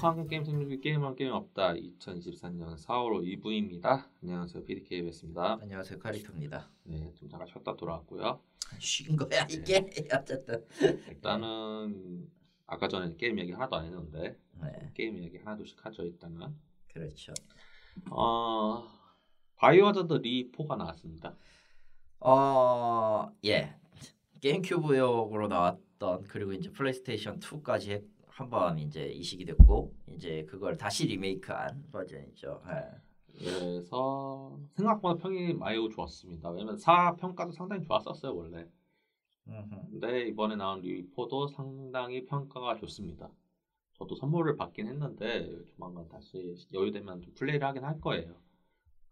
행복한 게임 생존기 게임한 게임 없다 2024년 4월 2부입니다. 안녕하세요 PDKBS입니다. 안녕하세요 카리토입니다. 네, 좀 잠깐 쉬었다 돌아왔고요. 쉰 거야 이게 어쨌든 일단은 아까 전에 게임 얘기 하나도 안 했는데 네 게임 얘기 하나둘씩 하죠 일단은. 그렇죠. 어 바이오하자드 RE 4가 나왔습니다. 어 예 게임큐브용으로 나왔던 그리고 이제 플레이스테이션 2까지 한번 이제 이식이 됐고 이제 그걸 다시 리메이크한 버전이죠. 네. 그래서 생각보다 평이 매우 좋았습니다. 왜냐면 4 평가도 상당히 좋았었어요 원래. 근데 이번에 나온 리포도 상당히 평가가 좋습니다. 저도 선물을 받긴 했는데 조만간 다시 여유되면 좀 플레이를 하긴 할 거예요.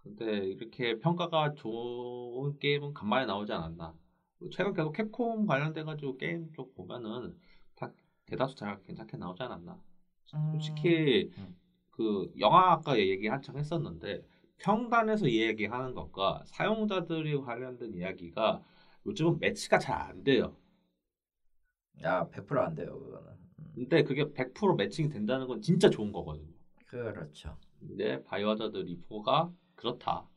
근데 이렇게 평가가 좋은 게임은 간만에 나오지 않았나. 최근 계속 캡콤 관련돼 가지고 게임 쪽 보면은 다 대다수 잘 괜찮게 나오지 않았나. 솔직히 음. 그 영화 아까 얘기 한창 했었는데 평단에서 이야기하는 것과 사용자들이 관련된 이야기가 요즘은 매치가 잘 안 돼요. 야, 100%안 돼요, 그거는. 음. 근데 그게 100% 매칭이 된다는 건 진짜 좋은 거거든요. 그렇죠. 근데 바이오하자드 리포가 그렇다.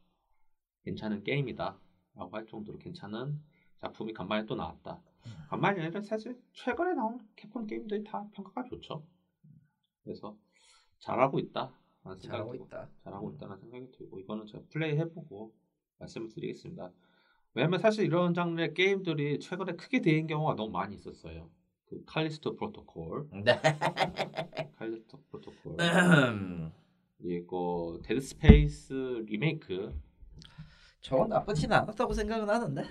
괜찮은 게임이다. 라고 할 정도로 괜찮은 작품이 간만에 또 나왔다. 음. 간만이 아니라 사실 최근에 나온 캡콤 게임들이 다 평가가 좋죠. 그래서 잘하고 있다. 라는 생각이 잘하고 들고, 있다. 잘하고 음. 있다는 생각이 들고 이거는 제가 플레이 해보고 말씀을 드리겠습니다. 왜냐면 사실 이런 장르의 게임들이 최근에 크게 대인 경우가 너무 많이 있었어요. 그 칼리스토 프로토콜, 네. 칼리스토 프로토콜, 음. 그리고 데드 스페이스 리메이크. 저건 나쁘진 않았다고 생각은 하는데.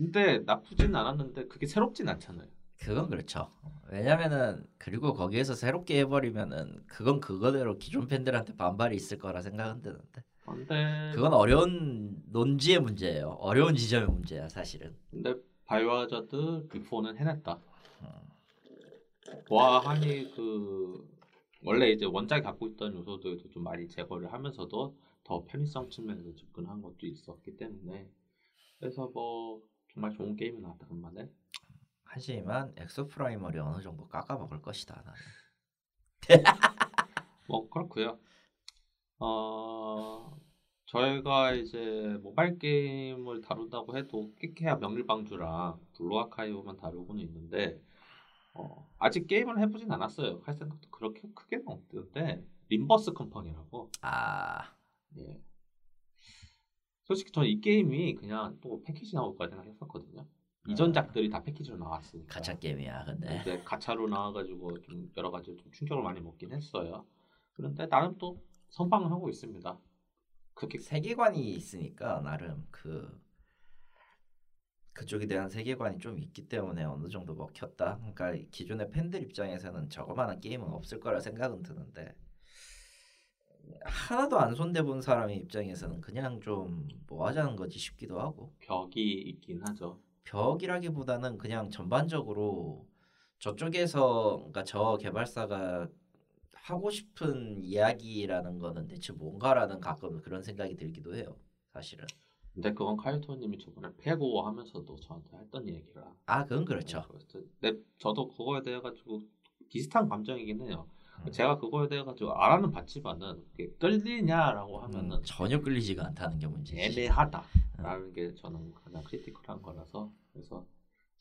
근데 나쁘진 않았는데 그게 새롭진 않잖아요. 그건 그렇죠. 왜냐면은 그리고 거기에서 새롭게 해버리면은 그건 그거대로 기존 팬들한테 반발이 있을 거라 생각은 드는데 근데 그건 어려운 논지의 문제예요. 어려운 지점의 문제야 사실은. 근데 바이오하자드 RE four는 해냈다. 음. 보아하니 그 원래 이제 원작이 갖고 있던 요소들도 좀 많이 제거를 하면서도 더 편의성 측면에서 접근한 것도 있었기 때문에 그래서 뭐 정말 좋은 게임이 나왔다 간만에 하지만 엑소프라이멀이 어느 정도 깎아 먹을 것이다 나는. 뭐 그렇고요. 어 저희가 이제 모바일 게임을 다룬다고 해도 끽해야 명일방주랑 블루아카이브만 다루고는 있는데 어, 아직 게임을 해보진 않았어요. 할 생각도 그렇게 크게는 없던데 림버스 컴퍼니라고 아 예. 솔직히 저는 이 게임이 그냥 또 패키지 나올까 생각했었거든요. 이전작들이 다 패키지로 나왔으니까. 가짜 게임이야 근데. 근데 가차로 나와가지고 좀 여러 가지 좀 충격을 많이 먹긴 했어요. 그런데 나름 또 선방을 하고 있습니다. 그렇게 세계관이 있으니까 나름 그 그쪽에 대한 세계관이 좀 있기 때문에 어느 정도 먹혔다. 그러니까 기존의 팬들 입장에서는 저거만한 게임은 없을 거라 생각은 드는데 하나도 안 손대본 사람의 입장에서는 그냥 좀 뭐 하자는 거지 싶기도 하고 벽이 있긴 하죠. 벽이라기보다는 그냥 전반적으로 저쪽에서 그러니까 저 개발사가 하고 싶은 이야기라는 거는 대체 뭔가라는 가끔 그런 생각이 들기도 해요. 사실은. 근데 그건 카이토님이 저번에 패고 하면서도 저한테 했던 얘기라. 아 그건 그렇죠. 그래서 네, 저도 그거에 대해 가지고 비슷한 감정이긴 해요. 음. 제가 그거에 대해 가지고 알아는 봤지만은 끌리냐라고 하면은 음, 전혀 끌리지가 않다는 게 문제지. 애매하다라는 게 저는 가장 크리티컬한 거라서 그래서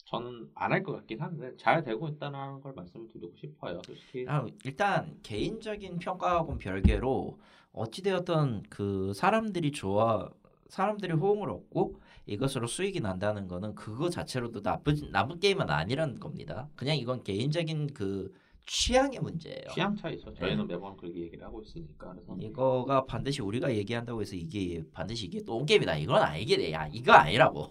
저는 안 할 것 같긴 한데 잘 되고 있다는 걸 말씀을 드리고 싶어요. 솔직히 아, 일단 개인적인 평가하고는 별개로 어찌 되었던 그 사람들이 좋아 사람들이 호응을 얻고 이것으로 수익이 난다는 거는 그거 자체로도 나쁜 나쁜 게임은 아니라는 겁니다. 그냥 이건 개인적인 그 취향의 문제예요. 취향 차이죠. 저희는 매번 그렇게 얘기를 하고 있으니까 그래서. 이거가 반드시 우리가 얘기한다고 해서 이게 반드시 이게 똥게임이다. 이건 아니게 야 이거 아니라고.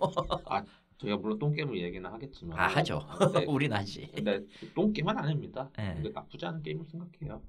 저희가 물론 똥게임을 얘기는 하겠지만. 아 하죠. 우린 하지. 근데 똥게임은 아닙니다. 예. 근데 나쁘지 않은 게임이라 생각해요.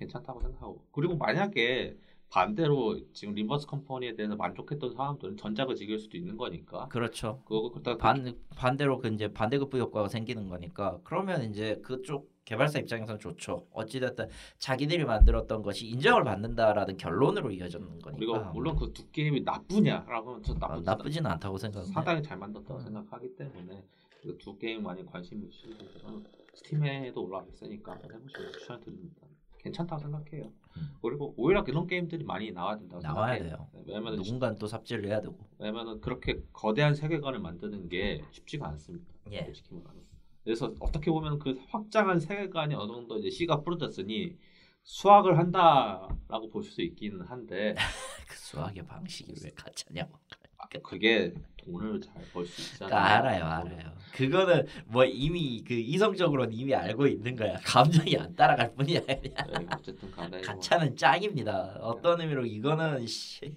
괜찮다고 생각하고. 그리고 만약에 반대로 지금 림버스 컴퍼니에 대해서 만족했던 사람들은 전작을 즐길 수도 있는 거니까. 그렇죠. 그거 반 반대로 그 이제 반대급부 효과가 생기는 거니까. 그러면 이제 그쪽 개발사 입장에서는 좋죠 어찌됐든 자기들이 만들었던 것이 인정을 받는다라는 결론으로 이어지는 거니까 그리고 물론 그 두 게임이 나쁘냐라고 하면 저 아, 나쁘지는 않다고 생각합니다 상당히 잘 만들었다고 음. 생각하기 때문에 그 두 게임 많이 관심 있으신 분들은 스팀에도 올라와 있으니까 한번 해보시면 추천드립니다. 괜찮다고 생각해요. 음. 그리고 오히려 그런 게임들이 많이 나와야 된다고 나와야 생각해요. 돼요. 네, 왜냐면 누군가는 또 삽질을 해야 되고. 왜냐면은 그렇게 거대한 세계관을 만드는 게 쉽지가 않습니다. 예. 솔직히 말하면. 그래서 어떻게 보면 그 확장한 세계관이 어느 정도 이제 씨가 뿌려졌으니 수학을 한다라고 볼 수 있기는 한데 그 수학의 방식이 왜 가짜냐고. 아, 그게 돈을 잘 벌 수 있잖아요. 그러니까 알아요, 알아요. 그거는 뭐 이미 그 이성적으로는 이미 알고 있는 거야. 감정이 안 따라갈 뿐이야. 그냥. 네, 어쨌든 가차는 짱입니다. 어떤 의미로 이거는 씨,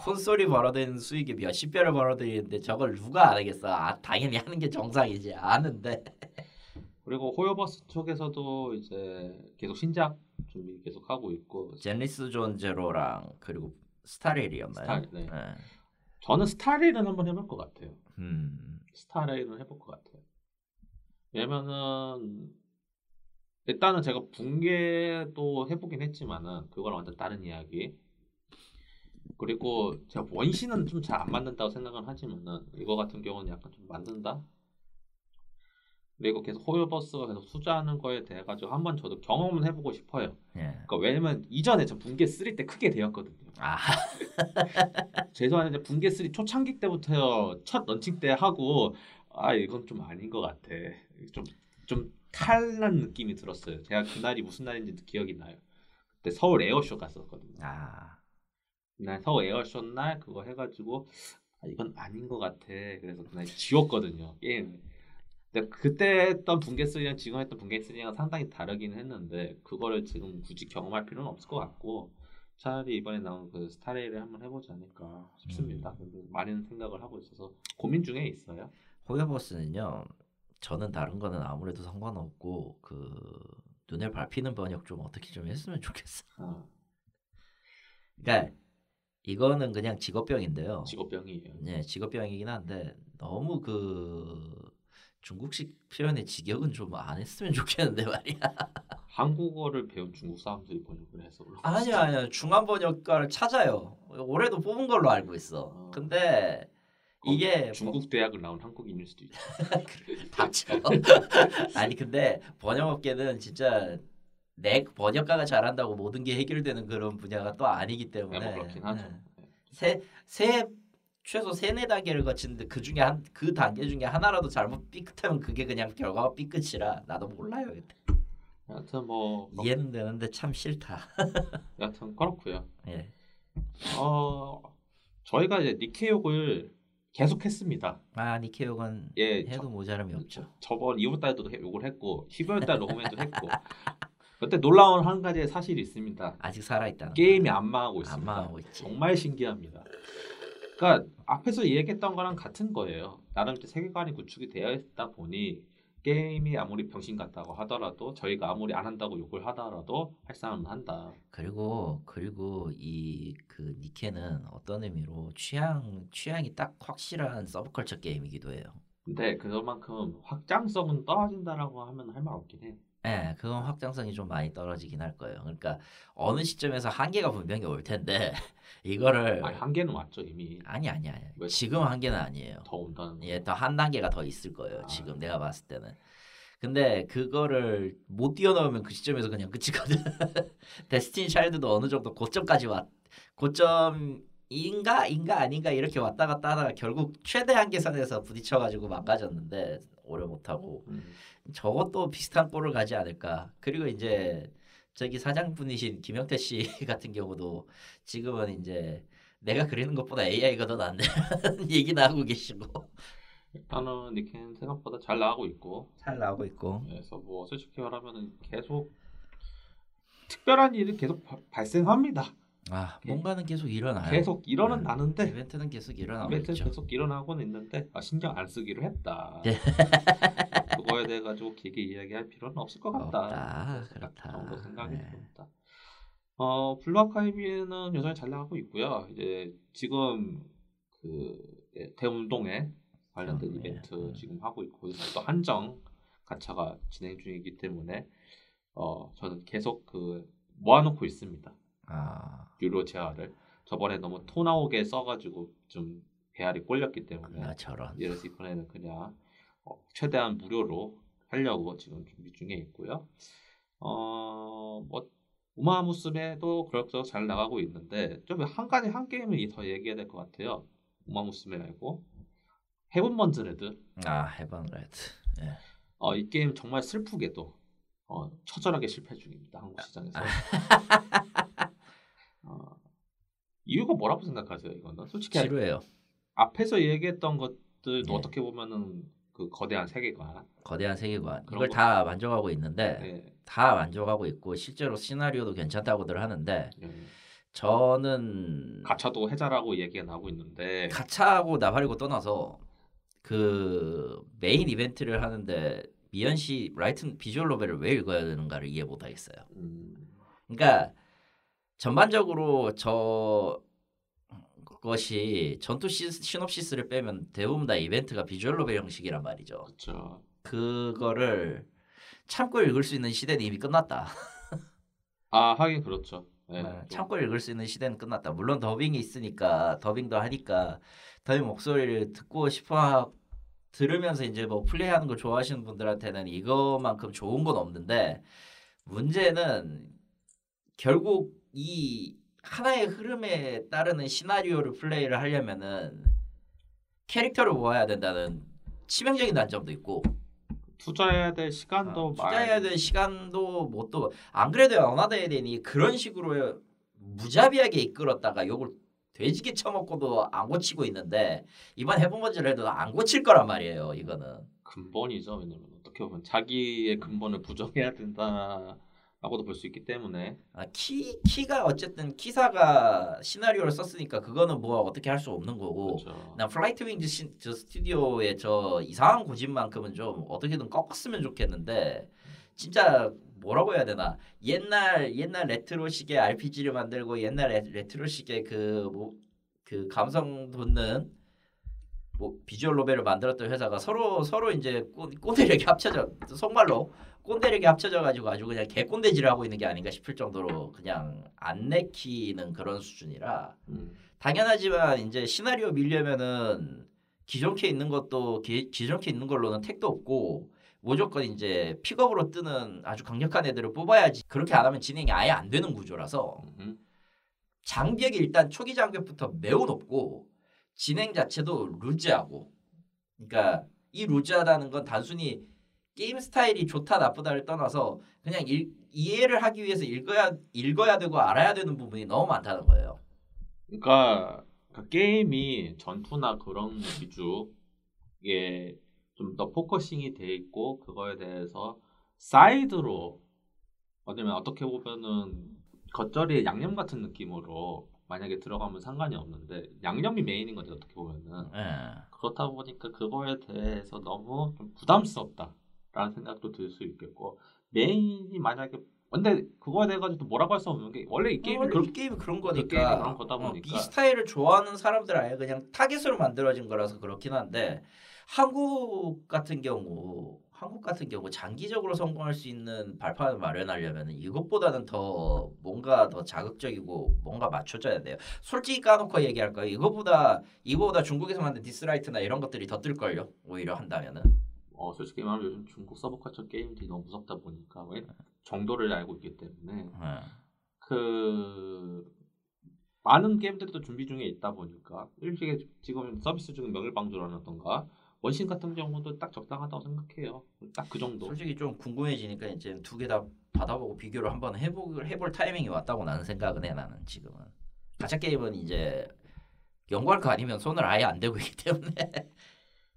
콘솔이 벌어들이는 수익이 몇십 배를 벌어들이는데 저걸 누가 안 하겠어? 아, 당연히 하는 게 정상이지. 아는데. 그리고 호요버스 쪽에서도 이제 계속 신작 준비 계속 하고 있고 젠레스 존 제로랑 그리고 스타레일이었나요? 스타, 네. 네. 저는 스타레일은 한번 해볼 것 같아요. 음. 스타레일은 해볼 것 같아요. 왜냐면은 일단은 제가 붕괴도 해보긴 했지만은 그건 완전 다른 이야기. 그리고 제가 원신은 좀 잘 안 만든다고 생각은 하지만은 이거 같은 경우는 약간 좀 만든다. 그리고 계속 호요버스가 계속 투자하는 거에 대해 가지고 한번 저도 경험은 해보고 싶어요. 예. 그러니까 왜냐면 이전에 저 붕괴 3때 크게 되었거든요. 아, 죄송한데 붕괴 3 초창기 때부터 첫 런칭 때 하고 아 이건 좀 아닌 것 같아. 좀좀 탈난 느낌이 들었어요. 제가 그날이 무슨 날인지 기억이 나요. 그때 서울 에어쇼 갔었거든요. 아, 그날 서울 에어쇼 날 그거 해가지고 아, 이건 아닌 것 같아. 그래서 그날 지웠거든요 게임. 근데 그때 했던 붕괴 3랑 지금 했던 붕괴 3랑 상당히 다르긴 했는데 그거를 지금 굳이 경험할 필요는 없을 것 같고 차라리 이번에 나온 그 스타레일을 한번 해보지 않을까 싶습니다. 근데 많은 생각을 하고 있어서 고민 중에 있어요. 호요버스는요. 저는 다른 거는 아무래도 상관없고 그 눈에 밟히는 번역 좀 어떻게 좀 했으면 좋겠어. 어, 그러니까 이거는 그냥 직업병인데요. 직업병이에요. 네, 직업병이긴 한데 너무 그 중국식 표현의 직역은 좀 안 했으면 좋겠는데 말이야. 한국어를 배운 중국 사람들이 번역을 해서 올라왔어요. 아니야, 아니야. 중간 번역가를 찾아요. 올해도 뽑은 걸로 알고 있어. 어. 근데 이게 중국 대학을 나온 한국인일 수도 있죠. 닥쳐. 아니 근데 번역업계는 진짜 내 번역가가 잘한다고 모든 게 해결되는 그런 분야가 또 아니기 때문에 네, 뭐 그렇긴 하죠. 네. 네. 세, 세 최소 세네 단계를 거치는데 그 중에 한 그 단계 중에 하나라도 잘못 삐끗하면 그게 그냥 결과가 삐끗이라 나도 몰라요. 그때. 여하튼 뭐 이해는 되는데 참 싫다. 여하튼 그렇고요. 예. 어 저희가 이제 니케욕을 계속 했습니다. 아 니케욕은 예, 해도 모자람이 없죠. 저번 2월 달에도 해- 욕을 했고 12월 달 녹음에도 했고 그때 놀라운 한 가지 사실이 있습니다. 아직 살아 있다는 게임이 안 망하고 안 있습니다. 망하고 있지. 정말 신기합니다. 그러니까 앞에서 얘기했던 거랑 같은 거예요. 나름 세계관이 구축이 되어 있다 보니 게임이 아무리 병신 같다고 하더라도 저희가 아무리 안 한다고 욕을 하더라도 할 사람은 한다. 그리고 그리고 이 그 니케는 어떤 의미로 취향 취향이 딱 확실한 서브컬처 게임이기도 해요. 근데 그만큼 확장성은 떨어진다라고 하면 할 말 없긴 해. 예, 그건 확장성이 좀 많이 떨어지긴 할 거예요. 그러니까 어느 시점에서 한계가 분명히 올 텐데 이거를 아니 한계는 왔죠 이미 아니 아니 아니. 왜? 지금 한계는 아니에요. 더 온다는 거. 예, 더 한 단계가 더 있을 거예요. 아. 지금 내가 봤을 때는. 근데 그거를 못 뛰어넘으면 그 시점에서 그냥 끝이거든. 데스티니 차일드도 어느 정도 고점까지 왔. 고점 인가 인가 아닌가 이렇게 왔다 갔다 하다가 결국 최대 한계선에서 부딪혀가지고 망가졌는데 오래 못하고 음. 저것도 비슷한 꼴을 가지 않을까. 그리고 이제 저기 사장분이신 김영태 씨 같은 경우도 지금은 이제 내가 그리는 것보다 AI가 더 낫네라는 얘기나 하고 계시고 일단은 니켄 생각보다 잘 나가고 있고 잘 나오고 있고 그래서 뭐 솔직히 말하면은 계속 특별한 일이 계속 바- 발생합니다. 아 뭔가는 계속 일어나요. 계속 일어는 네. 나는데 이벤트는 계속 일어나고 이벤트 있죠. 계속 일어나고는 있는데 아, 신경 안 쓰기로 했다. 네. 그거에 대해 가지고 길게 이야기할 필요는 없을 것 같다. 없다. 그 그렇다. 생각이 네. 듭니다. 어 블루아카이브는 여전히 잘 나가고 있고요. 이제 지금 그 예, 대운동에 관련된 음, 네. 이벤트 음. 지금 하고 있고 또 한정 가차가 진행 중이기 때문에 어 저는 계속 그 모아놓고 있습니다. 아 유료 재화를 저번에 너무 토 나오게 써가지고 좀 배알이 꼴렸기 때문에 나 저런. 그래서 이번에는 그냥 어, 최대한 무료로 하려고 지금 준비 중에 있고요. 어, 뭐 우마무스메도 그럭저럭 잘 나가고 있는데 좀 한 가지 한 게임을 더 얘기해야 될 것 같아요. 우마무스메 말고 헤븐 번즈 레드. 아 해방 레드. 예. 어, 이 게임 정말 슬프게도 어, 처절하게 실패 중입니다. 한국 시장에서. 어, 이유가 뭐라고 생각하세요? 이거는 솔직히 지루해요. 앞에서 얘기했던 것들도 예. 어떻게 보면은 그 거대한 세계관. 거대한 세계관 이걸 거- 다 만족하고 있는데 네. 다 만족하고 있고 실제로 시나리오도 괜찮다고들 하는데 네. 저는 가차도 해자라고 얘기가 나오고 있는데 가차하고 나발이고 떠나서 그 메인 이벤트를 하는데 미연시 light visual novel을 왜 읽어야 되는가를 이해 못 하겠어요. 음, 그러니까 전반적으로 저 것이 전투 시, 시놉시스를 빼면 대부분 다 이벤트가 visual novel 형식이란 말이죠. 그렇죠. 그거를 참고 읽을 수 있는 시대는 이미 끝났다. 아 하긴 그렇죠. 네. 네, 좀- 참고 읽을 수 있는 시대는 끝났다. 물론 더빙이 있으니까 더빙도 하니까 더빙 목소리를 듣고 싶어 하- 들으면서 이제 뭐 플레이하는 걸 좋아하시는 분들한테는 이거만큼 좋은 건 없는데 문제는 결국 이 하나의 흐름에 따르는 시나리오를 플레이를 하려면은 캐릭터를 모아야 된다는 치명적인 단점도 있고. 투자해야 될 시간도 어, 투자해야 될 시간도 못안 그래도 어나더에덴이 그런 식으로 무자비하게 이끌었다가 욕을 돼지게 쳐먹고도 안 고치고 있는데 이번 Heaven Burns Red를 해도 안 고칠 거란 말이에요 이거는. 근본이죠. 왜냐면. 어떻게 보면 자기의 근본을 부정해야 된다 라고도 볼 수 있기 때문에. 아, 키 키가 어쨌든 Key사가 시나리오를 썼으니까 그거는 뭐 어떻게 할 수 없는 거고. 그렇죠. 난 Flight Wings 시, 저 스튜디오의 저 이상한 고집만큼은 좀 어떻게든 꺾었으면 좋겠는데 진짜 뭐라고 해야 되나. 옛날 옛날 레트로식의 RPG를 만들고 옛날 레, 레트로식의 그 뭐 그 감성 돋는 뭐 visual novel을 만들었던 회사가 서로 서로 이제 꼰, 꼰대력이 합쳐져 속말로 꼰대력이 합쳐져 가지고 아주 그냥 개꼰대질을 하고 있는 게 아닌가 싶을 정도로 그냥 안 내키는 그런 수준이라 음. 당연하지만 이제 시나리오 밀려면은 기존캐 있는 것도 기, 기존캐 있는 걸로는 택도 없고 무조건 이제 픽업으로 뜨는 아주 강력한 애들을 뽑아야지 그렇게 안 하면 진행이 아예 안 되는 구조라서 음. 장벽이 일단 초기 장벽부터 매우 높고 진행 자체도 루즈하고 그러니까 이 루즈하다는 건 단순히 게임 스타일이 좋다 나쁘다를 떠나서 그냥 일, 이해를 하기 위해서 읽어야 읽어야 되고 알아야 되는 부분이 너무 많다는 거예요. 그러니까 그 게임이 전투나 그런 위주에 좀 더 focusing이 돼 있고 그거에 대해서 사이드로 어쩌면 어떻게 보면은 겉절이에 양념 같은 느낌으로 만약에 들어가면 상관이 없는데 양념이 메인인 거죠 어떻게 보면은 예. 그렇다 보니까 그거에 대해서 너무 좀 부담스럽다라는 생각도 들 수 있겠고 메인이 만약에 근데 그거에 대해 가지고 뭐라고 할 수 없는 게 원래 이 게임이 원래 그런 이 게임이 그런 거니까 그런 거다 어, 보니까. 이 스타일을 좋아하는 사람들 아예 그냥 타겟으로 만들어진 거라서 그렇긴 한데 한국 같은 경우 한국 같은 경우 장기적으로 성공할 수 있는 발판을 마련하려면 이것보다는 더 뭔가 더 자극적이고 뭔가 맞춰져야 돼요. 솔직히 까놓고 얘기할까요? 이거보다 이거보다 중국에서 만든 디스라이트나 이런 것들이 더 뜰걸요. 오히려 한다면은. 어 솔직히 말하면 요즘 중국 서브컬처 게임들이 너무 무섭다 보니까 왜 정도를 알고 있기 때문에 예. 그 많은 게임들이 또 준비 중에 있다 보니까 일식에 지금 서비스 중에 명일방주라던가 원신 같은 경우도 딱 적당하다고 생각해요. 딱 그 정도. 솔직히 좀 궁금해지니까 이제 두 개 다 받아보고 비교를 한번 해보 해볼 타이밍이 왔다고 나는 생각은 해 나는 지금은 가짜 게임은 이제 연구할 거 아니면 손을 아예 안 대고 있기 때문에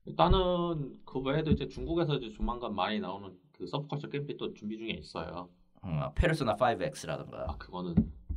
일단은 그 외에도 이제 중국에서 이제 조만간 많이 나오는 그 서브컬처 게임들이 또 준비 중에 있어요. 어, 페르소나 5X라던가 아 그거는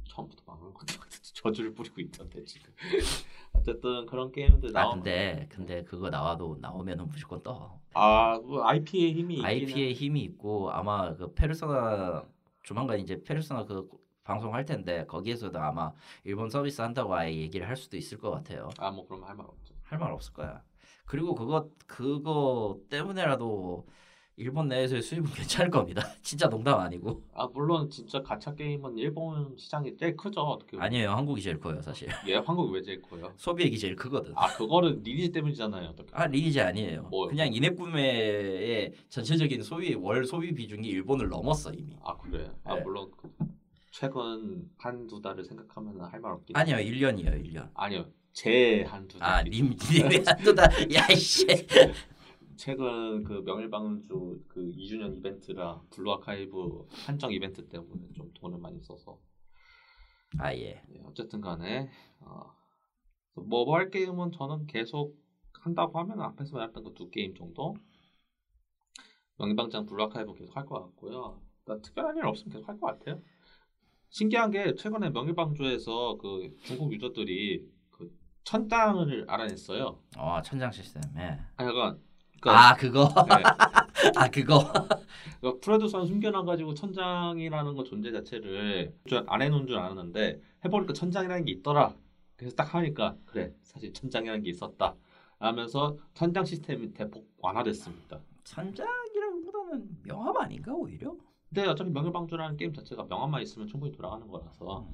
처음부터 망한 것 같아. 저주를 뿌리고 있던데 지금. 어쨌든 그런 게임들 아 나오. 근데 근데 그거 나와도 나오면은 무조건 떠 아, 뭐 IP의 힘이 있긴 IP의 힘이 있고 아마 그 페르소나 조만간 이제 페르소나 그 방송할 텐데 거기에서도 아마 일본 서비스 한다고 아예 얘기를 할 수도 있을 것 같아요. 아, 뭐 그럼 할 말 없죠. 할 말 없을 거야. 그리고 그거 그거 때문에라도 일본 내에서의 수입은 괜찮을 겁니다. 진짜 농담 아니고. 아, 물론 진짜 가챠 게임은 일본 시장이 제일 크죠. 어떻게 보면. 아니에요. 한국이 제일 커요, 사실. 예, 한국 왜 제일 커요? 소비액이 제일 크거든. 아, 그거는 리니지 때문이잖아요. 어떻게? 아 리니지 아니에요. 뭐요? 그냥 in-app 구매의 전체적인 소비 월 소비 비중이 일본을 넘었어 이미. 아, 그래. 아, 네. 물론 그 최근 한 두 달을 생각하면 할 말 없긴 아니요 1년이요 1년. 아니요. 제 한두 달. 아 님 님이 한두 달 야이씨. 최근 그 명일방주 그 2주년 이벤트랑 블루 아카이브 한정 이벤트 때문에 좀 돈을 많이 써서 아 예. 예, 어쨌든 간에 어, 모바일 게임은 저는 계속 한다고 하면 앞에서 말했던 그 두 게임 정도 명일방주 블루 아카이브 계속 할 것 같고요. 그러니까 특별한 일 없으면 계속 할 것 같아요. 신기한 게 최근에 명일방주에서 그 중국 유저들이 그 천장을 알아냈어요. 어 천장 시스템. 예. 아, 약간 아 그거. 네. 아 그거. 그러니까 프레드선 숨겨놔가지고 천장이라는 거 존재 자체를 좀안 해놓은 줄 알았는데 해보니까 천장이라는 게 있더라. 그래서 딱 하니까 그래 사실 천장이라는 게 있었다. 하면서 천장 시스템이 대폭 완화됐습니다. 천장이라기보다는 명함 아닌가 오히려? 근데 어차피 명예방주라는 게임 자체가 명함만 있으면 충분히 돌아가는 거라서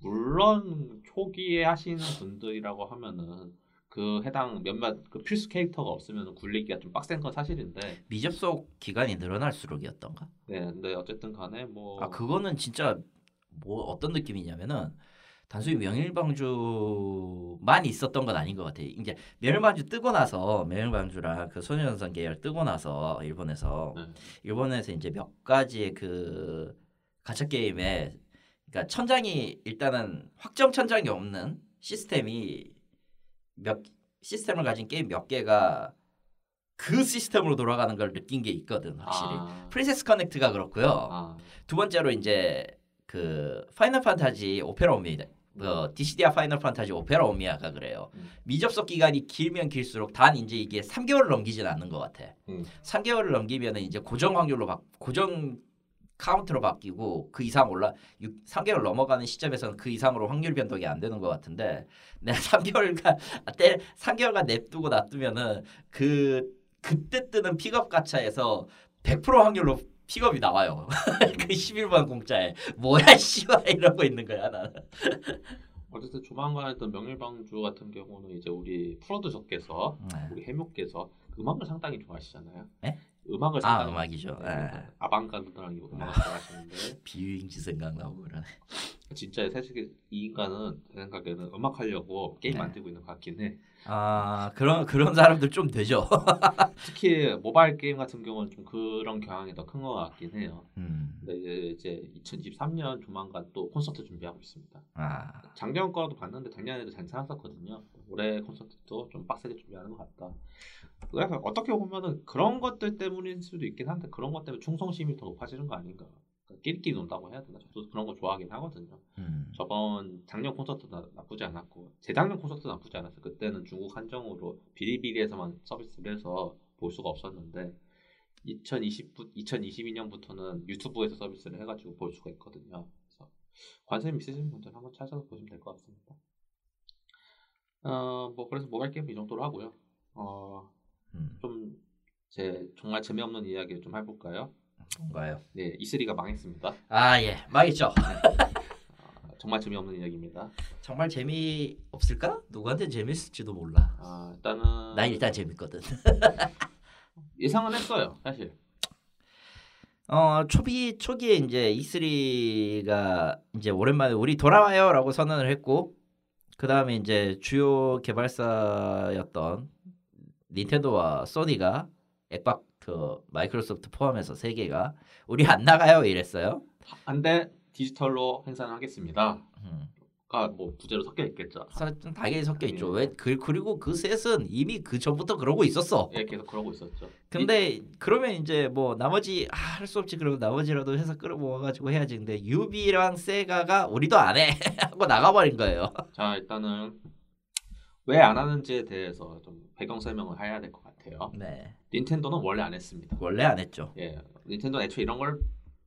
물론 초기에 하시는 분들이라고 하면은 그 해당 몇몇 그 필수 캐릭터가 없으면 굴리기가 좀 빡센 건 사실인데 미접속 기간이 늘어날수록이었던가? 네 근데 어쨌든 간에 뭐 아 그거는 진짜 뭐 어떤 느낌이냐면은 단순히 명일방주만 있었던 건 아닌 것 같아요. 이제 명일방주 뜨고 나서 명일방주랑 그 소녀전선 계열 뜨고 나서 일본에서 네. 일본에서 이제 몇 가지의 그 가챠 게임에 그러니까 천장이 일단은 확정 천장이 없는 시스템이 몇 시스템을 가진 게임 몇 개가 그 시스템으로 돌아가는 걸 느낀 게 있거든 확실히. 아, 프린세스 커넥트가 그렇고요. 아, 두 번째로 이제 그 파이널 판타지 오페라 오미아 그 디시디아 파이널 판타지 오페라 오미아가 그래요. 음. 미접속 기간이 길면 길수록 단 이제 이게 3개월을 넘기진 않는 것 같아. 음. 3개월을 넘기면은 이제 고정 확률로 바, 고정 카운트로 바뀌고 그 이상 올라 6, 3개월 넘어가는 시점에서는 그 이상으로 확률 변동이 안 되는 것 같은데 내가 3개월간 때 3개월간 냅두고 놔두면은 그 그때 뜨는 픽업 가차에서 100% 확률로 픽업이 나와요. 그 11번 공짜에 뭐야 씨발 이러고 있는 거야 나는. 어쨌든 조만간 했던 명일방주 같은 경우는 이제 우리 프로듀서께서 네. 우리 해묘께서 음악을 상당히 좋아하시잖아요. 네? 음악을 아 음악이죠. 네, 예. 아방가르드랑 이거 음악을 좋아하시는데 비유인지 생각나고 그러네. 진짜 사실 이 인간은 제 생각에는 음악 하려고 게임 네. 만들고 있는 것 같긴 해. 아 그런 그런 사람들 좀 되죠. 특히 모바일 게임 같은 경우는 좀 그런 경향이 더 큰 것 같긴 해요. 음. 근데 이제, 이제 2023년 조만간 또 콘서트 준비하고 있습니다. 아 작년 거도 봤는데 작년에도 괜찮았었거든요. 올해 콘서트도 좀 빡세게 준비하는 것 같다. 약간 어떻게 보면은 그런 것들 때문일 수도 있긴 한데 그런 것 때문에 충성심이 더 높아지는 거 아닌가. 그러니까 끼리끼리 논다고 해야 되나? 저도 그런 거 좋아하긴 하거든요. 음. 저번 작년 콘서트 나, 나쁘지 않았고 재작년 콘서트 나쁘지 않았어요. 그때는 중국 한정으로 비리비리에서만 서비스를 해서 볼 수가 없었는데 2020, 2022년부터는 유튜브에서 서비스를 해가지고 볼 수가 있거든요. 그래서 관심 있으신 분들 한번 찾아서 보시면 될 것 같습니다. 어, 뭐 그래서 모바일 게임 이 정도로 하고요. 어, 음. 좀 제 정말 재미없는 이야기를 좀 해볼까요? 뭔가요? 네, E3가 망했습니다. 아 예, 망했죠. 어, 정말 재미없는 이야기입니다. 정말 재미 없을까? 누구한테 재밌을지도 몰라. 아, 일단은 난 일단 재밌거든. 예상은 했어요, 사실. 어 초기 초기에 이제 E3가 이제 오랜만에 우리 돌아와요라고 선언을 했고 그 다음에 이제 주요 개발사였던 닌텐도와 소니가 액박 그 마이크로소프트 포함해서 세 개가 우리 안 나가요 이랬어요. 안돼 디지털로 행사는 하겠습니다. 음. 가뭐 부제로 섞여 있겠죠. 서- 좀 당연히 섞여 있죠. 예. 왜 그, 그리고 그 셋은 이미 그 전부터 그러고 있었어. 예, 계속 그러고 있었죠. 근데 그러면 이제 뭐 나머지 아, 할 수 없지 그러면 나머지라도 회사 끌어모아가지고 해야지. 근데 유비랑 세가가 우리도 안 해 하고 나가버린 거예요. 이- 자 일단은 왜 안 하는지에 대해서 좀 배경 설명을 해야 될 것 같아요. 네. 닌텐도는 원래 안 했습니다. 원래 안 했죠. 예, 닌텐도는 애초에 이런 걸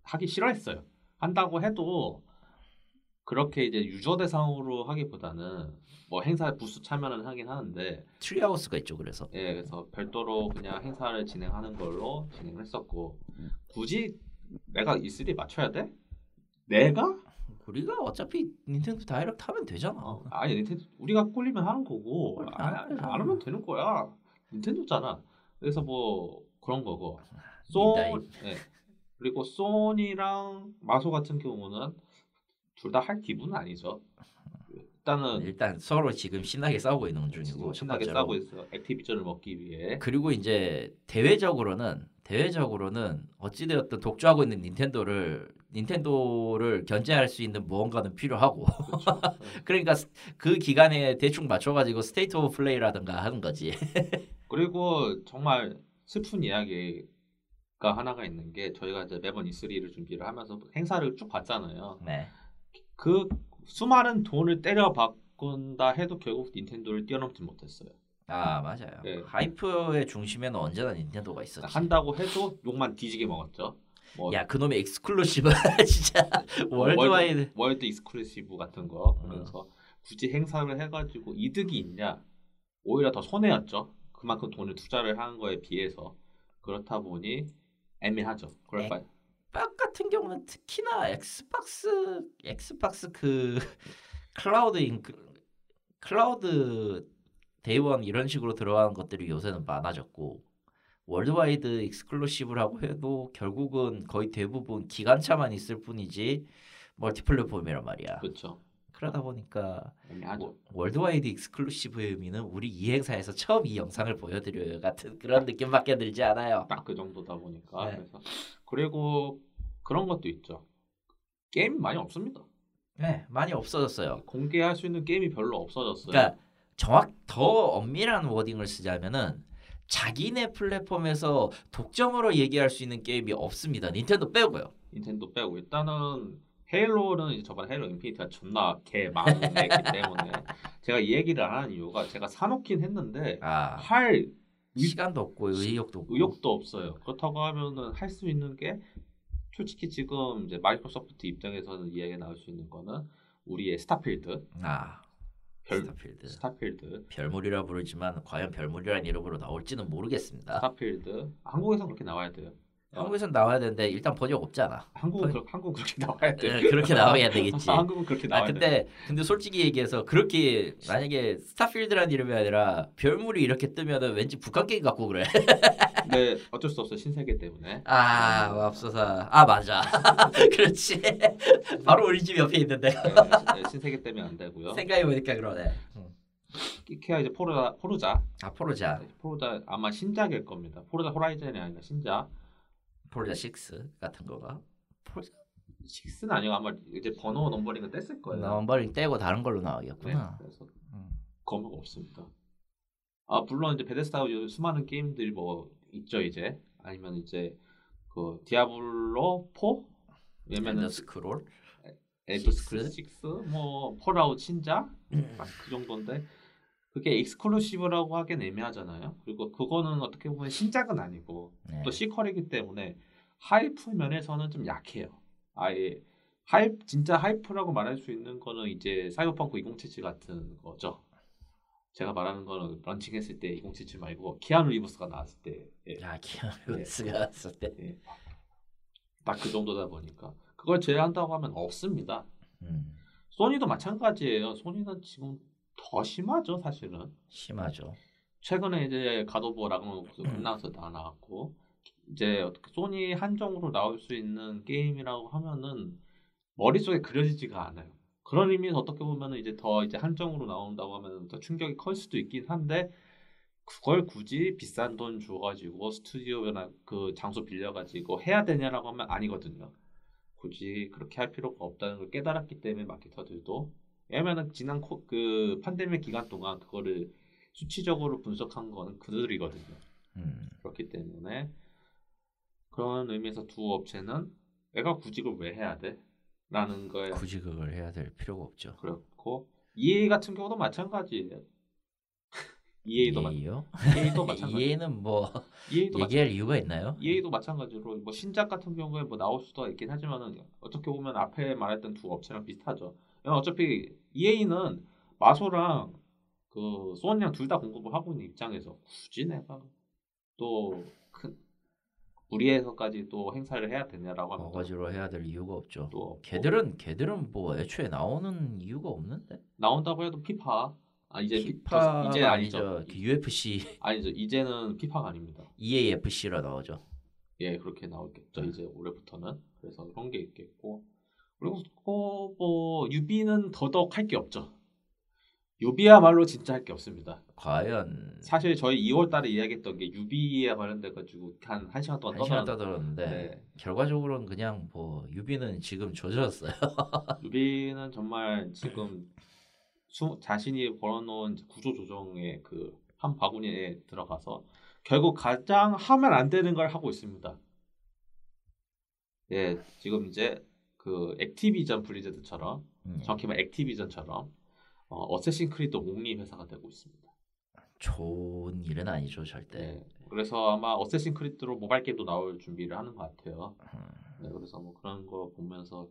하기 싫어했어요. 한다고 해도 그렇게 이제 유저 대상으로 하기보다는 뭐 행사 부스 참여는 하긴 하는데 트리하우스가 있죠. 그래서 예, 그래서 별도로 그냥 행사를 진행하는 걸로 진행을 했었고 굳이 내가 E3 맞춰야 돼? 내가? 우리가 어차피 닌텐도 다이렉트 하면 되잖아. 어, 아니 닌텐도 우리가 꼴리면 하는 거고 안, 하는 거야. 안 하면 되는 거야 닌텐도잖아 그래서 뭐 그런 거고 민다임. 소 예. 그리고 소니랑 마소 같은 경우는 둘 다 할 기분은 아니죠. 일단은 일단 서로 지금 신나게 싸우고 있는 중이고 신나게. 싸우고 있어요. 액티비전을 먹기 위해. 그리고 이제 대외적으로는 대외적으로는 어찌되었든 독주하고 있는 닌텐도를 닌텐도를 견제할 수 있는 무언가는 필요하고 그렇죠. 그러니까 스- 그 기간에 대충 맞춰가지고 State of Play라든가 하는 거지. 그리고 정말 슬픈 이야기가 하나가 있는 게 저희가 이제 매번 E3를 준비를 하면서 행사를 쭉 봤잖아요. 네. 그 수많은 돈을 때려 박는다 해도 결국 닌텐도를 뛰어넘지 못했어요. 아 맞아요. 네. hype의 중심에는 언제나 닌텐도가 있었지. 한다고 해도 욕만 뒤지게 먹었죠. 뭐 야 그놈의 exclusive 진짜 worldwide. world exclusive 같은 거 음. 그래서 굳이 행사를 해가지고 이득이 있냐 오히려 더 손해였죠 그만큼 돈을 투자를 한 거에 비해서 그렇다 보니 애매하죠 그럴 네. 바에 엑박 같은 경우는 특히나 엑스박스 엑스박스 그 클라우드 인 클라우드 Day One 이런 식으로 들어가는 것들이 요새는 많아졌고 worldwide exclusive라고 해도 결국은 거의 대부분 기간차만 있을 뿐이지 멀티플랫폼이란 말이야. 그렇죠 그러다 보니까 애매하죠 worldwide exclusive의 의미는 우리 이 행사에서 처음 이 영상을 보여드려요 같은 그런 느낌밖에 들지 않아요. 딱 그 정도다 보니까 네. 그래서 그리고 그런 것도 있죠 게임 많이 없습니다 네, 많이 없어졌어요. 공개할 수 있는 게임이 별로 없어졌어요 그러니까 정확 더 엄밀한 wording을 쓰자면은 자기네 플랫폼에서 독점으로 얘기할 수 있는 게임이 없습니다. 닌텐도 빼고요. 닌텐도 빼고 일단은 헤일로는 이제 저번에 헤일로 인피니티가 존나 개 망했기 때문에 제가 이 얘기를 안 하는 이유가 제가 사놓긴 했는데 아 할 시간도 없고 의욕도 없고. 의욕도 없어요. 그렇다고 하면은 할 수 있는 게 솔직히 지금 이제 마이크로소프트 입장에서는 이야기 나올 수 있는 거는 우리의 스타필드, 아 별 스타필드. 스타필드, 별물이라 부르지만 과연 별물이란 이름으로 나올지는 모르겠습니다. 스타필드 한국에선 그렇게 나와야 돼요. 한국에선 나와야 되는데 일단 번역 없잖아. 한국은 그, 한국은 그렇게 나와야 돼. 네, 그렇게 나와야 되겠지. 한국은 그렇게 아 나와야 돼. 근데 근데 솔직히 얘기해서 그렇게 만약에 스타필드란 이름이 아니라 별물이 이렇게 뜨면은 왠지 북한 게임 같고 그래. 근데 어쩔 수 없어 신세계 때문에. 아 맙소사. 아 맞아. 그렇지. 바로 우리 집 옆에 있는데. 네, 네, 신세계 때문에 안 되고요. 생각해 보니까 그러네. 이케아 이제 포르자 포르자 아 포르자, 포르자 아마 신작일 겁니다. 포르자 호라이즌이 아니라 신작. 포르자 6 같은 거가. 포르자 6는 아니고 아마 이제 번호 numbering은 뗐을 거예요. numbering 떼고 다른 걸로 네, 나오겠구나. 그래서 음. 검은 거 없습니다. 아 물론 이제 베데스다 수많은 게임들이 뭐 있죠 이제 아니면 이제 그 디아블로 4 왜냐면은 스크롤. 엘더 스크롤 6뭐 폴아웃 신작 딱그 정도인데 그게 exclusive라고 하기엔 애매하잖아요. 그리고 그거는 어떻게 보면 신작은 아니고 네. 또 sequel이기 때문에 hype 면에서는 좀 약해요. 아예 하이 진짜 hype라고 말할 수 있는 거는 이제 사이버펑크 2077 같은 거죠. 제가 말하는 거는 런칭했을 때 2077 말고 키아누 리브스가 나왔을 때야 네. 키아누스가 왔을 때. 딱그 정도다 보니까 그걸 제외한다고 하면 없습니다. 음, 소니도 마찬가지예요. 소니는 지금 더 심하죠, 사실은. 심하죠. 최근에 이제 가도보 라그나로크 끝나서 다 나왔고 이제 소니 한정으로 나올 수 있는 게임이라고 하면은 머릿속에 그려지지가 않아요. 그런 의미에서 어떻게 보면은 이제 더 이제 한정으로 나온다고 하면 더 충격이 클 수도 있긴 한데 그걸 굳이 비싼 돈 주어가지고 스튜디오나 그 장소 빌려가지고 해야 되냐라고 하면 아니거든요. 굳이 그렇게 할 필요가 없다는 걸 깨달았기 때문에 마케터들도 왜냐면은 지난 코, 그 팬데믹 기간 동안 그거를 수치적으로 분석한 거는 그들이거든요. 음, 그렇기 때문에 그런 의미에서 두 업체는 내가 굳이 그걸 왜 해야 돼? 라는 거에 굳이 그걸 해야 될 필요가 없죠. 그렇고 EA 같은 경우도 마찬가지예요. EA도 마, EA요? EA도 마찬가지. EA는 뭐 EA도 얘기할 이유가 있나요? EA도 마찬가지로 뭐 신작 같은 경우에 뭐 나올 수도 있긴 하지만은 어떻게 보면 앞에 말했던 두 업체랑 비슷하죠. 어차피 EA는 마소랑 그 소니랑 둘 다 공급을 하고 있는 입장에서 굳이 내가 또 큰 무리해서까지 또 행사를 해야 되냐라고 하면 또- 어거지로 해야 될 이유가 없죠. 또. 걔들은 걔들은 뭐 애초에 나오는 이유가 없는데. 나온다고 해도 피파 아 이제 피- 피파 저- 이제 아니죠. 그 UFC 아니죠. 이제는 피파가 아닙니다. EAFC로 나오죠. 예, 그렇게 나오겠죠. 이제 올해부터는. 그래서 그런 게 있겠고. 그리고 어, 뭐 유비는 더더욱 할 게 없죠. 유비야말로 진짜 할 게 없습니다. 과연 사실 저희 2월 달에 이야기했던 게 유비에 관련돼 가지고 한 1시간 동안 한 떠들었는데 네. 결과적으로는 그냥 뭐 유비는 지금 조졌어요. 유비는 정말 지금 수, 자신이 벌어놓은 구조 조정의 그 한 바구니에 들어가서 결국 가장 하면 안 되는 걸 하고 있습니다. 예, 지금 이제 그 액티비전 블리자드처럼 음, 정확히 말하면 액티비전처럼 어, 어쌔신 크리드 only 회사가 되고 있습니다. 좋은 일은 아니죠 절대. 네, 그래서 아마 어쌔신 크리드로 모바일 게임도 나올 준비를 하는 것 같아요. 음, 네, 그래서 뭐 그런 거 보면서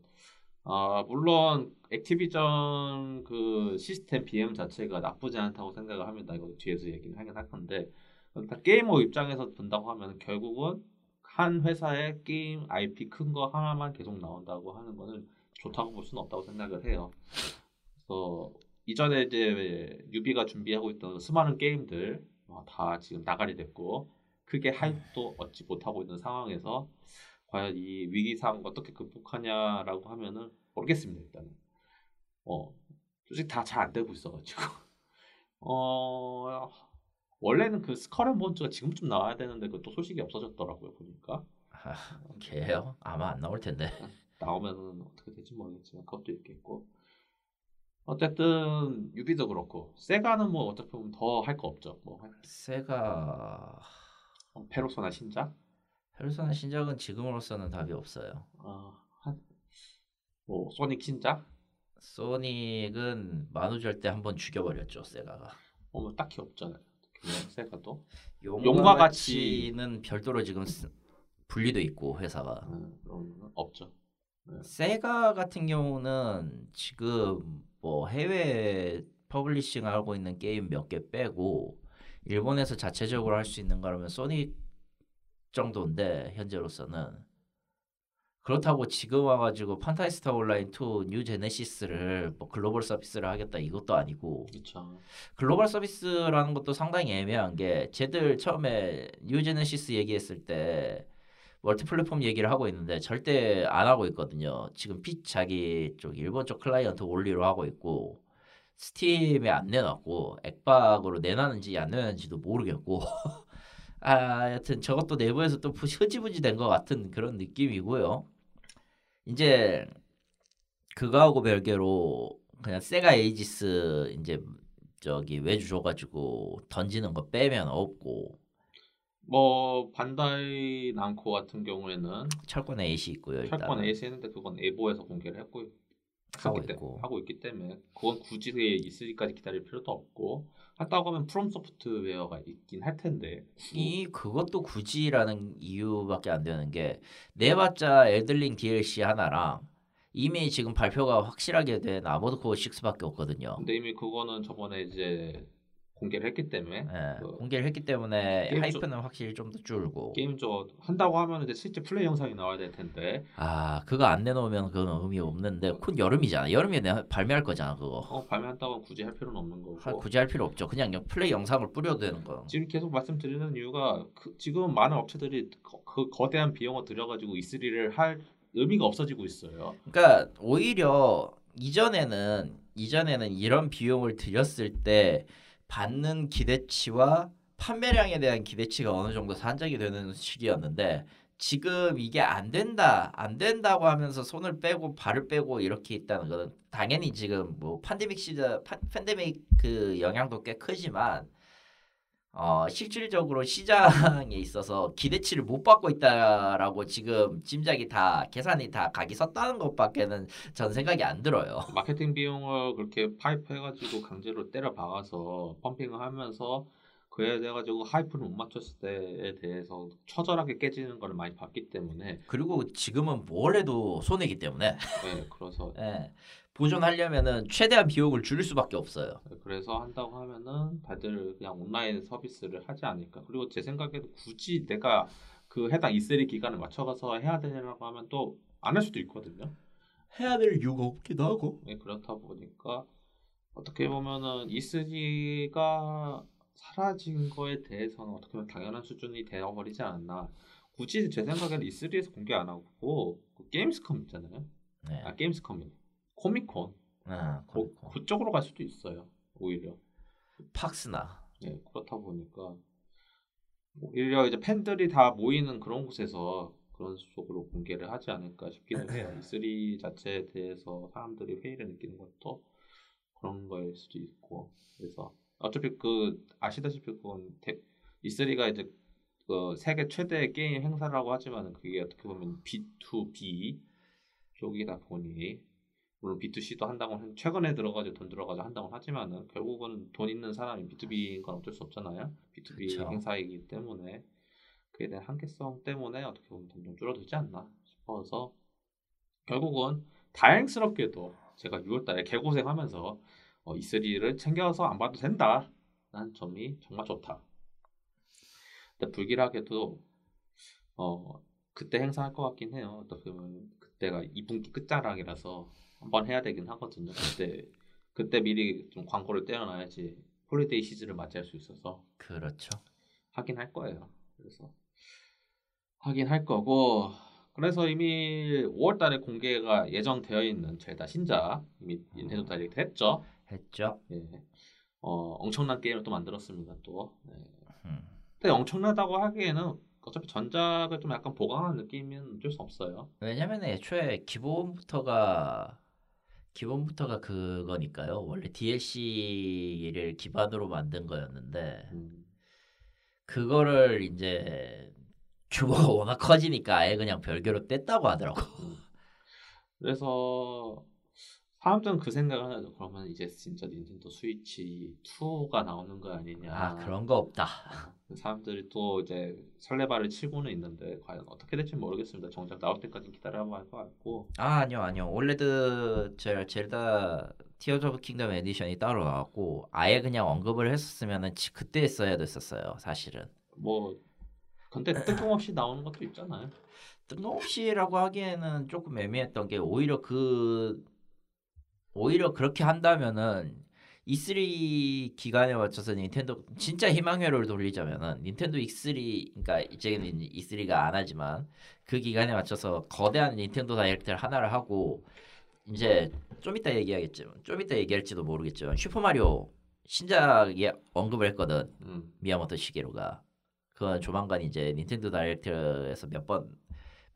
아 물론 액티비전 그 시스템 BM 자체가 나쁘지 않다고 생각을 합니다. 이거 뒤에서 얘기는 하긴 할 건데 일단 게이머 입장에서 본다고 하면 결국은 한 회사의 게임 IP 큰 거 하나만 계속 나온다고 하는 거는 좋다고 볼 수는 없다고 생각을 해요. 그래서 이전에 이제 유비가 준비하고 있던 수많은 게임들 어, 다 지금 나가리 됐고 크게 하입도 얻지 못하고 있는 상황에서 과연 이 위기 상황 어떻게 극복하냐라고 하면은 모르겠습니다 일단은. 어 솔직히 다 잘 안 되고 있어가지고. 어 원래는 그 스컬앤 본즈가 지금쯤 나와야 되는데 그또 소식이 없어졌더라고요 보니까. 걔요? 아마 안 나올 텐데. 나오면은 어떻게 될지 모르겠지만 그것도 있겠고 어쨌든 유비도 그렇고 세가는 뭐 어차피 보면 더 할 거 없죠 뭐 세가 어, 페르소나 신작 페르소나 신작은 지금으로서는 답이 없어요. 어, 한, 뭐 소닉 신작 소닉은 만우절 때 한 번 죽여버렸죠 세가가. 어, 뭐 딱히 없잖아요 세가도 용과, 같이는 별도로 지금 쓰- 분리돼 있고 회사가. 음, 없죠 세가 같은 경우는 지금 뭐 해외 publishing 하고 있는 게임 몇 개 빼고 일본에서 자체적으로 할 수 있는 거라면 소닉 정도인데 현재로서는. 그렇다고 지금 와가지고 판타지스타 온라인 2 뉴 제네시스를 뭐 글로벌 서비스를 하겠다 이것도 아니고 그렇죠 글로벌 서비스라는 것도 상당히 애매한 게 쟤들 처음에 뉴 제네시스 얘기했을 때 멀티 플랫폼 얘기를 하고 있는데 절대 안 하고 있거든요. 지금 피 자기 쪽 일본 쪽 클라이언트 올리로 하고 있고 스팀에 안 내놨고 액박으로 내놨는지 안 내놨는지도 모르겠고 아, 여튼 저것도 내부에서 또 흐지부지 된 것 같은 그런 느낌이고요. 이제 그거하고 별개로 그냥 세가 에이지스 이제 저기 외주 줘가지고 던지는 거 빼면 없고 뭐 반다이 남코 같은 경우에는 철권 eight이 있고요. 일단 철권 에이스 했는데 그건 에보에서 공개를 했고 하고 있고. 하고 있기 때문에 그건 굳이 E3까지 기다릴 필요도 없고 한다고 하면 프롬 소프트웨어가 있긴 할 텐데 이 그것도 굳이라는 이유밖에 안 되는 게 내봤자 엘든링 DLC 하나랑 이미 지금 발표가 확실하게 된 아머드 코어 6밖에 없거든요. 근데 이미 그거는 저번에 이제 공개를 했기 때문에 예, 그 공개를 했기 때문에 게임 hype는 확실히 좀 더 줄고 게임적 한다고 하면 이제 실제 플레이 영상이 나와야 될 텐데 아 그거 안 내놓으면 그건 의미 없는데 곧 여름이잖아. 여름에 내 발매할 거잖아 그거. 어, 발매한다고 굳이 할 필요는 없는 거고 할- 굳이 할 필요 없죠. 그냥 영- 플레이 영상을 뿌려도 되는 거. 지금 계속 말씀드리는 이유가 그, 지금 많은 업체들이 거, 그 거대한 비용을 들여가지고 E3를 할 의미가 없어지고 있어요. 그러니까 오히려 이전에는 이전에는 이런 비용을 들였을 때 받는 기대치와 판매량에 대한 기대치가 어느 정도 산정이 되는 시기였는데 지금 이게 안 된다 안 된다고 하면서 손을 빼고 발을 빼고 이렇게 있다는 거는 당연히 지금 뭐 팬데믹 시절 판- 팬데믹 그 영향도 꽤 크지만 어 실질적으로 시장에 있어서 기대치를 못 받고 있다라고 지금 짐작이 다 계산이 다 각이 섰다는 것밖에는 전 생각이 안 들어요. 마케팅 비용을 그렇게 파이프 해가지고 강제로 때려 박아서 펌핑을 하면서 그에 대해 가지고 하이프를 못 맞췄을 때에 대해서 처절하게 깨지는 걸 많이 봤기 때문에 그리고 지금은 뭘 해도 손해기 때문에 네, 그래서 예, 보존하려면은 최대한 비용을 줄일 수밖에 없어요. 그래서 한다고 하면은 다들 그냥 온라인 서비스를 하지 않을까. 그리고 제 생각에도 굳이 내가 그 해당 E3 기간을 맞춰가서 해야 되냐고 하면 또 안 할 수도 있거든요. 해야 될 이유가 없기도 하고. 네, 그렇다 보니까 어떻게 보면은 E3가 사라진 거에 대해서는 어떻게 보면 당연한 수준이 되어버리지 않았나. 굳이 제 생각에는 E3에서 공개 안 하고 그 게임스컴 있잖아요. 네. 아 게임스컴이네. 코미콘. 아, 그, 코미콘. 그쪽으로 갈 수도 있어요. 오히려. 팍스나. 예, 그렇다 보니까 오히려 이제 팬들이 다 모이는 그런 곳에서 그런 쪽으로 공개를 하지 않을까 싶기도 해요. E3 자체에 대해서 사람들이 회의를 느끼는 것도 그런 거일 수도 있고 그래서 어차피 그 아시다시피 그건 대- E3가 이제 그 세계 최대 게임 행사라고 하지만 그게 어떻게 보면 B2B 쪽이다 보니 물론 B2C도 한다고 한- 최근에 들어가지고 돈 들어가지고 한다고 하지만은 결국은 돈 있는 사람이 B2B인 건 어쩔 수 없잖아요. B2B 그쵸. 행사이기 때문에 그에 대한 한계성 때문에 어떻게 보면 점점 줄어들지 않나 싶어서 결국은 다행스럽게도 제가 6월달에 개고생하면서 어, E3를 챙겨서 안 봐도 된다라는 점이 정말 좋다. 근데 불길하게도 어 그때 행사할 것 같긴 해요. 어떻게 보면 그때가 2분기 끝자락이라서 한번 해야 되긴 하거든요. 그때 그때 미리 좀 광고를 떼어놔야지 holiday 시즌을 맞이할 수 있어서 그렇죠. 하긴 할 거예요. 그래서 하긴 할 거고 그래서 이미 5월달에 공개가 예정되어 있는 젤다 신작 이미 닌텐도 다이렉트 했죠. 했죠. 예. 어 엄청난 게임을 또 만들었습니다. 또. 네. 음. 근데 엄청나다고 하기에는 어차피 전작을 좀 약간 보강한 느낌은 어쩔 수 없어요. 왜냐면 애초에 기본부터가 기본부터가 그거니까요. 원래 DLC를 기반으로 만든 거였는데 음. 그거를 이제 규모가 워낙 커지니까 아예 그냥 별개로 뗐다고 하더라고. 음. 그래서 사람들은 그 생각을. 그러면 이제 진짜 닌텐도 스위치 2가 나오는 거 아니냐. 아 그런 거 없다. 어, 사람들이 또 이제 설레발을 치고는 있는데 과연 어떻게 될지 모르겠습니다. 정작 나올 때까지 기다려봐야 할 것 같고. 아 아니요 아니요. 원래도 저 젤다 티어즈 오브 킹덤 에디션이 따로 나왔고 아예 그냥 언급을 했었으면은 지- 그때 했어야 됐었어요. 사실은. 뭐 근데 뜬금없이 나오는 것도 있잖아요. 뜬금없이라고 하기에는 조금 애매했던 게 오히려 그 오히려 그렇게 한다면은 E3 기간에 맞춰서 닌텐도 진짜 희망회로를 돌리자면은 닌텐도 E3 그러니까 이제는 E3가 안 하지만 그 기간에 맞춰서 거대한 닌텐도 다이렉트를 하나를 하고 이제 좀 이따 얘기하겠지만 좀 이따 얘기할지도 모르겠지만 슈퍼 마리오 신작에 언급을 했거든. 음. 미야모토 시게루가. 그건 조만간 이제 닌텐도 다이렉트에서 몇 번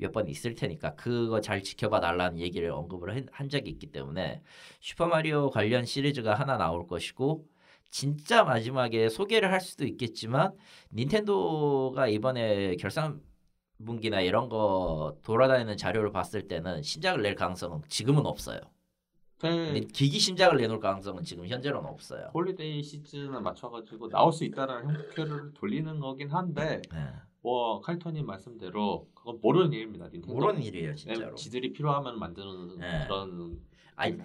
몇 번 있을 테니까 그거 잘 지켜봐 달라는 얘기를 언급을 한, 한 적이 있기 때문에 슈퍼마리오 관련 시리즈가 하나 나올 것이고 진짜 마지막에 소개를 할 수도 있겠지만 닌텐도가 이번에 결산 분기나 이런 거 돌아다니는 자료를 봤을 때는 신작을 낼 가능성은 지금은 없어요. 그 기기 신작을 내놓을 가능성은 지금 현재로는 없어요. holiday 시즌에 맞춰가지고 나올 수 있다라는 형태를 돌리는 거긴 한데 네. 뭐 칼토님 말씀대로 그건 모르는 일입니다. 닌텐도. 모르는 일이에요, 왜냐면 진짜로. 지들이 필요하면 만드는 네. 그런 아니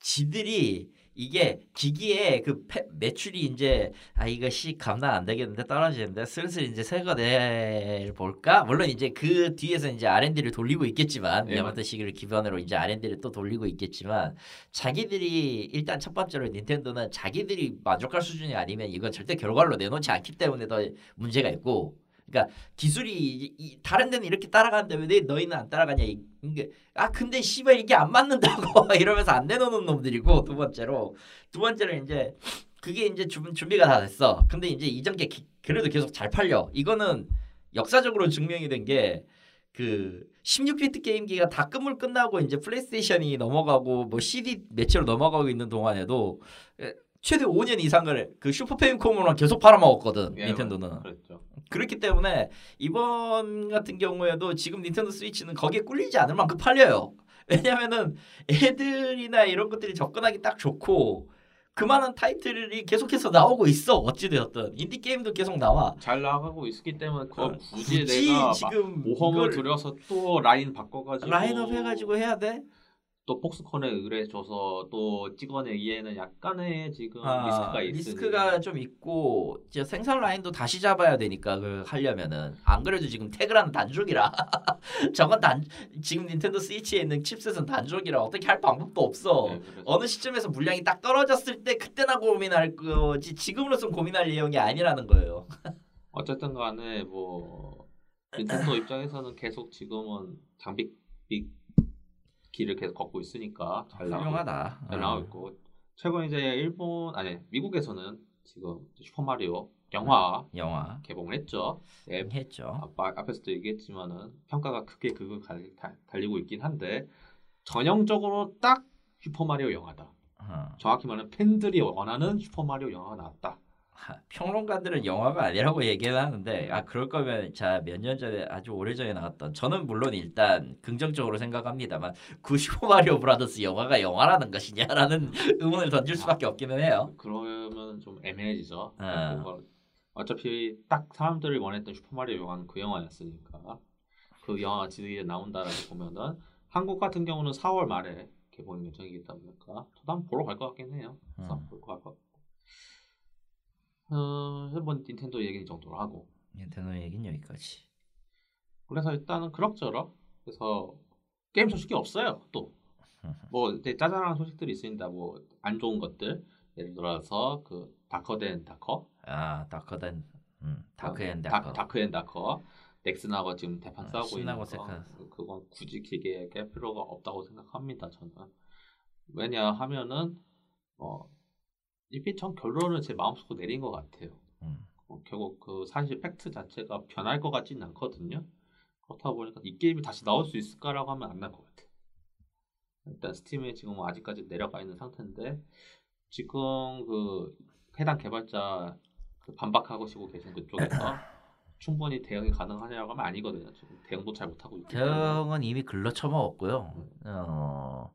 지들이 이게 기기에 그 패- 매출이 이제 아 이거 씨 감당 안 되겠는데 떨어지는데 슬슬 이제 새거 내 볼까? 물론 이제 그 뒤에서 이제 R&D를 돌리고 있겠지만 예. 야마토 시기를 기반으로 이제 R&D를 또 돌리고 있겠지만 자기들이 일단 첫 번째로 닌텐도는 자기들이 만족할 수준이 아니면 이건 절대 결과로 내놓지 않기 때문에 더 문제가 있고 그러니까 기술이 다른 데는 이렇게 따라가는데 왜 너희는 안 따라가냐? 이- 이게 아 근데 씨발 이게 안 맞는다고 이러면서 안 내놓는 놈들이고 두 번째로. 두 번째로 이제 그게 이제 준, 준비가 다 됐어. 근데 이제 이전 게 기- 그래도 계속 잘 팔려. 이거는 역사적으로 증명이 된 게 그 16비트 게임기가 다 끝물 끝나고 이제 플레이스테이션이 넘어가고 뭐 CD 매체로 넘어가고 있는 동안에도 에, 최대 5년 이상을 그 슈퍼 패미콤으로 계속 팔아먹었거든 예, 닌텐도는 그랬죠. 그렇기 때문에 이번 같은 경우에도 지금 닌텐도 스위치는 거기에 꿀리지 않을 만큼 팔려요. 왜냐면은 애들이나 이런 것들이 접근하기 딱 좋고 그만한 타이틀이 계속해서 나오고 있어 어찌되었든 인디 게임도 계속 나와. 잘 나가고 있기 때문에 그걸 어, 굳이, 내가 지금 막 모험을 이걸 들여서 또 라인 바꿔가지고 라인업 해가지고 해야 돼? 또 폭스콘에 의뢰줘서 또 찍어내기에는 약간의 지금 아, 리스크가 있으니 리스크가 좀 있고 이제 생산 라인도 다시 잡아야 되니까 그 하려면은 안 그래도 지금 태그라는 단족이라 저건 단 지금 닌텐도 스위치에 있는 칩셋은 단족이라 어떻게 할 방법도 없어. 네, 그래서 어느 시점에서 물량이 딱 떨어졌을 때 그때나 고민할 거지 지금으로선 고민할 내용이 아니라는 거예요. 어쨌든 간에 뭐 닌텐도 입장에서는 계속 지금은 장밋빛 길을 계속 걷고 있으니까 잘 나오고, 훌륭하다. 잘 어. 나오고 있고 최근 이제 일본 아니 미국에서는 지금 슈퍼 마리오 영화 영화 개봉을 했죠. 예, 했죠. 아까 앞에서도 얘기했지만은 평가가 크게 그걸 갈- 달리고 있긴 한데 전형적으로 딱 슈퍼 마리오 영화다. 어. 정확히 말하면 팬들이 원하는 슈퍼 마리오 영화가 나왔다. 하, 평론가들은 영화가 아니라고 얘기는 하는데 아 그럴 거면 자 몇 년 전에 아주 오래 전에 나왔던 저는 물론 일단 긍정적으로 생각합니다만 그 슈퍼 마리오 브라더스 영화가 영화라는 것이냐라는 의문을 던질 수밖에 없기는 해요. 그러면 좀 애매해지죠. 아. 그거 어차피 딱 사람들이 원했던 슈퍼 마리오 영화는 그 영화였으니까 그 영화가 뒤에 나온다라고 보면은 한국 같은 경우는 4월 말에 개봉 예정이기 때문이니까 저도 한번 보러 갈 것 같긴 해요. 음. 볼것 같고. 어, 일본 닌텐도 얘기는 이 정도로 하고. 닌텐도 얘기는 여기까지. 그래서 일단은 그럭저럭 그래서 게임 소식이 없어요. 또 뭐 이제 짜잘한 소식들이 있습니다. 뭐 안 좋은 것들 예를 들어서 그 다커덴 다커, 아 다크된 음, 다크앤 다, 다크. 다크앤 다커, 넥슨하고 지금 대판 아, 싸우고 있는 거. 세컨. 그건 굳이 길게 얘기할 필요가 없다고 생각합니다. 저는 왜냐 하면은 어 이게 전 결론을 제 마음속으로 내린 것 같아요. 음. 어, 결국 그 사실 팩트 자체가 변할 것 같지는 않거든요. 그렇다 보니까 이 게임이 다시 나올 수 있을까라고 하면 안 날 것 같아요. 일단 스팀에 지금 아직까지 내려가 있는 상태인데 지금 그 해당 개발자 그 반박하고 시고 계신 그쪽에서 충분히 대응이 가능하냐고 하면 아니거든요. 지금 대응도 잘 못하고 있기 때문에 대응은 이미 글러 쳐먹었고요. 어,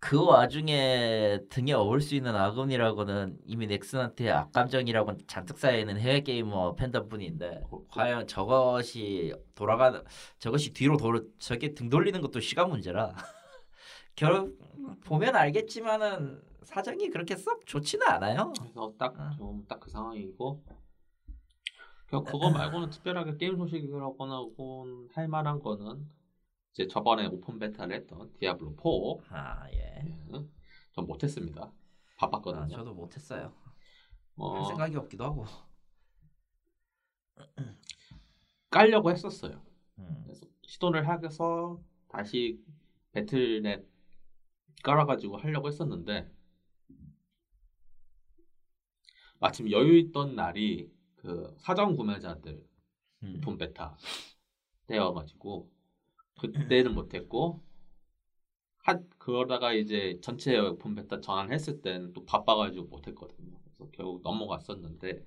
그 와중에 등에 업을 수 있는 아군이라고는 이미 넥슨한테 악감정이라고 잔뜩 쌓여있는 해외 게이머 팬덤뿐인데 과연 저것이 돌아가 저것이 뒤로 돌 저게 등 돌리는 것도 시간 문제라 결 보면 알겠지만은 사정이 그렇게 썩 좋지는 않아요. 그래서 딱 어. 좀딱그 상황이고 그 그거 말고는 특별하게 게임 소식이라거나 할 만한 거는 이제 저번에 open beta를 했던 디아블로 4 아 예. 예, 전 못했습니다. 바빴거든요. 아, 저도 못했어요. 어, 할 생각이 없기도 하고. 깔려고 했었어요. 음. 그래서 시도를 하면서 다시 배틀넷 깔아가지고 하려고 했었는데 마침 여유 있던 날이 그 사전 구매자들 음. open beta 때여가지고 그때는 못했고 한 그러다가 이제 전체 open beta 전환했을 때는 또 바빠가지고 못했거든요. 그래서 결국 넘어갔었는데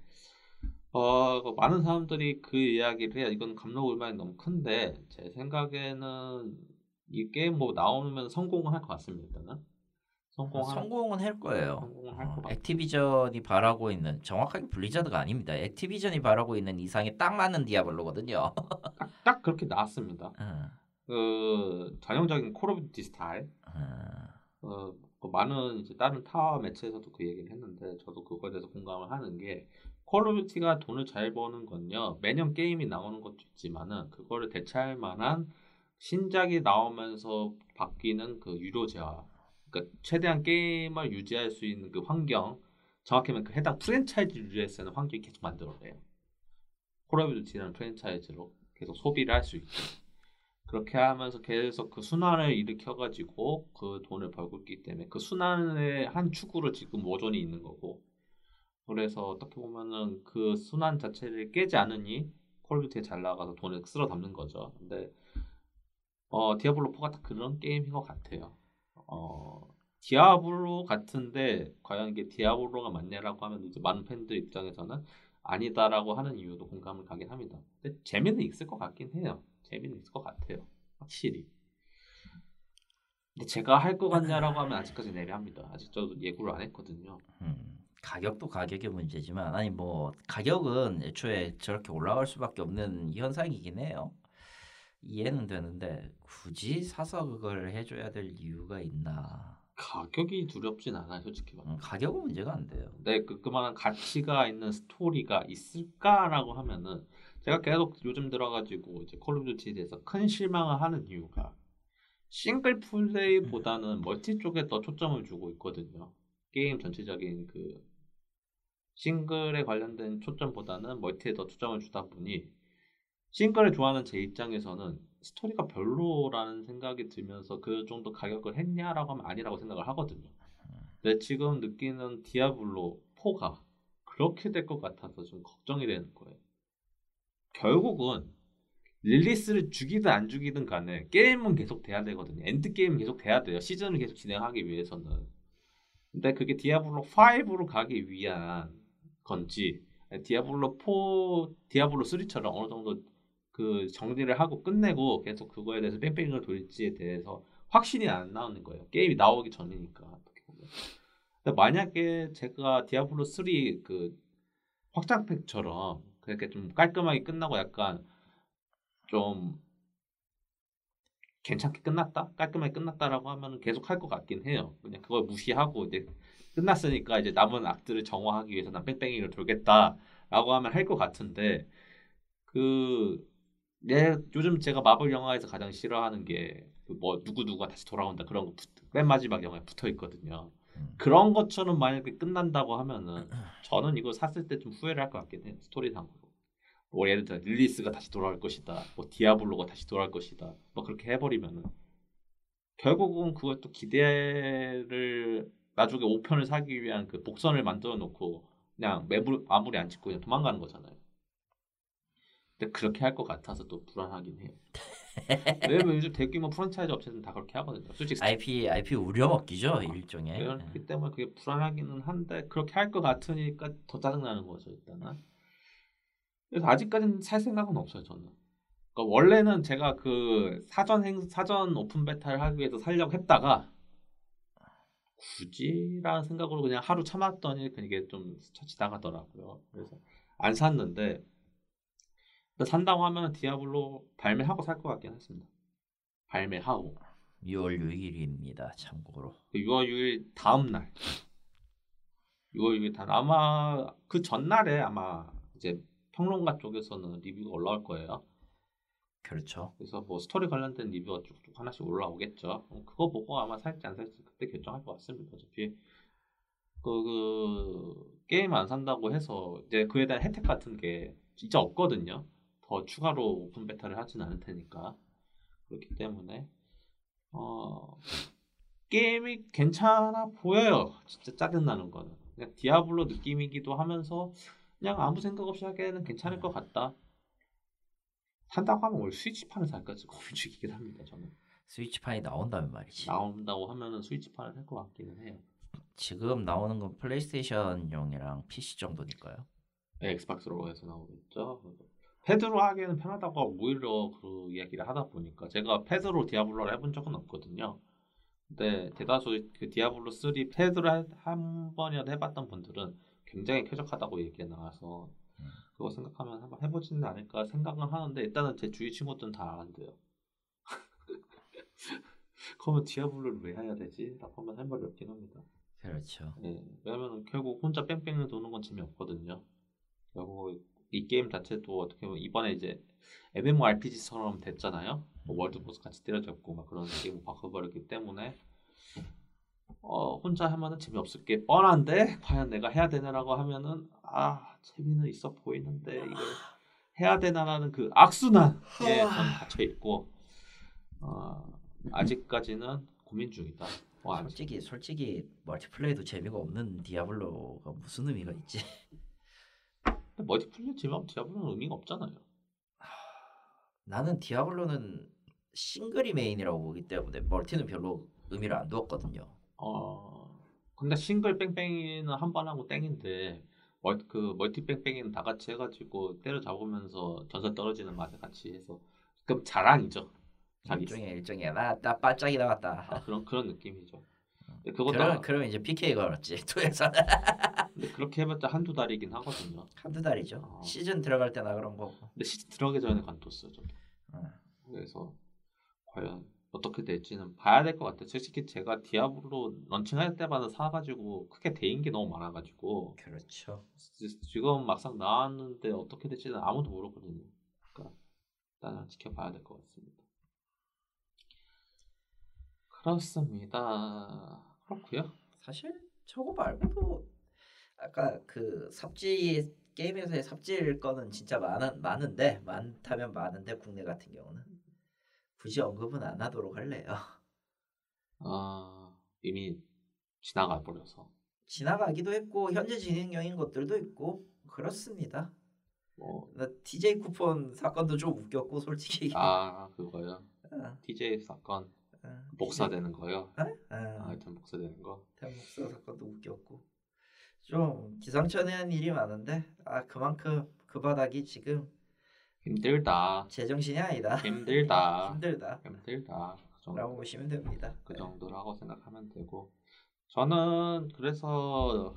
어, 그 많은 사람들이 그 이야기를 해요. 이건 감로불만이 너무 큰데 제 생각에는 이 게임 뭐 나오면 성공은 할 것 같습니다. 일단은 성공할 성공은 할 거예요. 성공을 할 어. 액티비전이 바라고 있는 정확하게 블리자드가 아닙니다. 액티비전이 바라고 있는 이상에 딱 맞는 디아블로거든요. 딱, 딱 그렇게 나왔습니다. 어, 그 전형적인 콜 오브 듀티 스타일? 어, 어, 그 많은 이제 다른 타 매체에서도 그 얘기를 했는데 저도 그거에 대해서 공감을 하는 게 콜 오브 듀티가 돈을 잘 버는 건요. 매년 게임이 나오는 것도 있지만은 그거를 대체할 만한 신작이 나오면서 바뀌는 그 유료 재화 그러니까 최대한 게임을 유지할 수 있는 그 환경 정확히 말하면 그 해당 프랜차이즈 있는 환경이 계속 만들어내요. 콜 오브 듀티라는 프랜차이즈로 계속 소비를 할 수 있게 그렇게 하면서 계속 그 순환을 일으켜가지고 그 돈을 벌고 있기 때문에 그 순환의 한 축으로 지금 워존이 있는 거고 그래서 어떻게 보면은 그 순환 자체를 깨지 않으니 콜 오브 듀티가 잘 나가서 돈을 쓸어 담는 거죠. 근데 어 디아블로 4가 딱 그런 게임인 것 같아요. 어 디아블로 같은데 과연 이게 디아블로가 맞냐라고 하면 이제 많은 팬들 입장에서는 아니다라고 하는 이유도 공감을 가긴 합니다. 근데 재미는 있을 것 같긴 해요. 재미는 있을 것 같아요. 확실히. 근데 제가 할 것 같냐라고 하면 아직까지 애매합니다. 아직 저도 예구를 안 했거든요. 음, 가격도 가격의 문제지만 아니 뭐 가격은 애초에 저렇게 올라갈 수밖에 없는 현상이긴 해요. 이해는 되는데 굳이 사서 그걸 해줘야 될 이유가 있나? 가격이 두렵진 않아요, 솔직히 말하면. 음, 가격은 문제가 안 돼요. 근데 그 그만한 가치가 있는 스토리가 있을까라고 하면은 제가 계속 요즘 들어가지고 이제 콜 오브 듀티에 대해서 큰 실망을 하는 이유가 싱글 플레이보다는 멀티 쪽에 더 초점을 주고 있거든요. 게임 전체적인 그 싱글에 관련된 초점보다는 멀티에 더 초점을 주다 보니 싱글을 좋아하는 제 입장에서는 스토리가 별로라는 생각이 들면서 그 정도 가격을 했냐라고 하면 아니라고 생각을 하거든요. 근데 지금 느끼는 디아블로 4가 그렇게 될 것 같아서 좀 걱정이 되는 거예요. 결국은 릴리스를 죽이든 안 죽이든 간에 게임은 계속 돼야 되거든요. end game은 계속 돼야 돼요. 시즌을 계속 진행하기 위해서는. 근데 그게 디아블로 5로 가기 위한 건지 디아블로 4, 디아블로 3처럼 어느 정도 그 정리를 하고 끝내고 계속 그거에 대해서 뺑뺑이를 돌지에 대해서 확신이 안 나오는 거예요. 게임이 나오기 전이니까. 근데 만약에 제가 디아블로 3 그 확장팩처럼 그렇게 좀 깔끔하게 끝나고 약간 좀 괜찮게 끝났다, 깔끔하게 끝났다라고 하면 계속 할 것 같긴 해요. 그냥 그걸 무시하고 이제 끝났으니까 이제 남은 악들을 정화하기 위해서 난 뺑뺑이를 돌겠다라고 하면 할 것 같은데 그 예, 요즘 제가 마블 영화에서 가장 싫어하는 게그뭐 누구 누가 다시 돌아온다 그런 거맨 마지막 영화에 붙어 있거든요. 음. 그런 것처럼 만약에 끝난다고 하면은 저는 이거 샀을 때 좀 후회를 할 것 같긴 해요. 스토리상으로. 뭐 예를 들어 릴리스가 다시 돌아올 것이다. 뭐 디아블로가 다시 돌아올 것이다. 뭐 그렇게 해버리면은 결국은 그것도 기대를 나중에 5편을 사기 위한 그 복선을 만들어 놓고 그냥 매물, 마무리 안 짓고 그냥 도망가는 거잖아요. 근데 그렇게 할 것 같아서 또 불안하긴 해요. 왜냐면 요즘 대규모 프랜차이즈 업체들은 다 그렇게 하거든요. 솔직히 IP IP 우려먹기죠 일종의. 그렇기 때문에 그게 불안하기는 한데 그렇게 할 것 같으니까 더 짜증 나는 거죠 일단은. 그래서 아직까지는 살 생각은 없어요 저는. 그러니까 원래는 제가 그 사전 행 사전 open beta를 하기 위해서 살려고 했다가 굳이라는 생각으로 그냥 하루 참았더니 그게 좀 스쳐 지나가더라고요. 그래서 안 샀는데 산다고 하면 디아블로 발매하고 살 것 같긴 했습니다. 발매하고 6월 6일입니다. 참고로. 6월 6일 다음 날 6월 6일 다음 아마 그 전날에 아마 이제 평론가 쪽에서는 리뷰가 올라올 거예요. 그렇죠. 그래서 뭐 스토리 관련된 리뷰가 쭉쭉 하나씩 올라오겠죠. 어, 그거 보고 아마 살지 안 살지 그때 결정할 것 같습니다. 어차피 그, 그 게임 안 산다고 해서 이제 그에 대한 혜택 같은 게 진짜 없거든요. 더 추가로 open beta를 하진 않을 테니까 그렇기 때문에 어 게임이 괜찮아 보여요. 진짜 짜증나는 거는 그냥 디아블로 느낌이기도 하면서 그냥 아무 생각 없이 하기에는 괜찮을 것 같다. 산다고 하면 올 스위치판을 살까 지 고민 중이긴 합니다. 저는 스위치판이 나온다면 말이지. 나온다고 하면은 스위치판을 살것 같기는 해요. 지금 나오는 건 플레이스테이션용이랑 PC 정도니까요. 네, 엑스박스로 해서 나오겠죠. 패드로 하기에는 편하다고 오히려 그 이야기를 하다 보니까 제가 패드로 디아블로를 해본 적은 없거든요. 근데 대다수 그 디아블로 3 패드로 한, 한 번이라도 해봤던 분들은 굉장히 쾌적하다고 얘기가 나와서 음. 그거 생각하면 한번 해보지는 않을까 생각은 하는데 일단은 제 주위 친구들은 다 안 돼요. 그러면 디아블로를 왜 해야 되지? 라고 한번 할 말이 없긴 합니다. 그렇죠. 예, 왜냐면 결국 혼자 뺑뺑이 도는 건 재미없거든요. 결국 이 게임 자체도 어떻게 보면 이번에 이제 MMORPG처럼 됐잖아요. 뭐 world boss 같이 때려잡고 막 그런 게임 바꿔버렸기 때문에 어, 혼자 하면은 재미없을 게 뻔한데 과연 내가 해야 되나라고 하면은 아 재미는 있어 보이는데 이걸 해야 되나라는 그 악순환에 전 갇혀 있고 어, 아직까지는 고민 중이다. 뭐 아직- 솔직히 솔직히 멀티플레이도 재미가 없는 디아블로가 무슨 의미가 있지? 멀티플레이 재미없 디아블로는 의미가 없잖아요. 나는 디아블로는 싱글이 메인이라고 보기 때문에 멀티는 별로 의미를 안 두었거든요. 어 근데 싱글 뺑뺑이는 한 번 하고 땡인데 멀, 그 멀티 뺑뺑이는 다 같이 해가지고 때려 잡으면서 전설 떨어지는 맛에 같이 해서 그럼 자랑이죠. 자기 일종의 일종의 나나 반짝이 나왔다. 아, 그런 그런 느낌이죠. 근데 그것도 그럼 아- 그럼 이제 PK 걸었지. two에서는 근데 그렇게 해봤자 한두 달이긴 하거든요. 한두 달이죠. 어. 시즌 들어갈 때나 그런 거고. 근데 시즌 들어가기 전에 관뒀어요. 저도. 어. 그래서 과연 어떻게 될지는 봐야 될 것 같아요. 솔직히 제가 디아블로 런칭할 때마다 사가지고 크게 대인 게 너무 많아가지고 그렇죠. 지- 지금 막상 나왔는데 어떻게 될지는 아무도 모르거든요. 그러니까 일단은 지켜봐야 될 것 같습니다. 그렇습니다. 그렇고요. 사실 저거 말고도 아까 그 삽지 게임 회사에 삽질 건은 진짜 많은 많은데 많다면 많은데 국내 같은 경우는 굳이 언급은 안 하도록 할래요. 아 이미 지나가 버려서 지나가기도 했고 현재 진행형인 것들도 있고 그렇습니다. 뭐나 TJ 쿠폰 사건도 좀 웃겼고 솔직히. 아 그거요. 어, TJ 사건 어, 복사되는 거요. TJ 어? 아, 어, 하여튼 복사되는 거. 대목사 사건도 웃겼고 좀 기상천외한 일이 많은데 아 그만큼 그 바닥이 지금 힘들다. 제정신이 아니다. 힘들다. 힘들다. 힘들다. 그 정도. 라고 보시면 됩니다. 그 정도라고 생각하면 되고 저는 그래서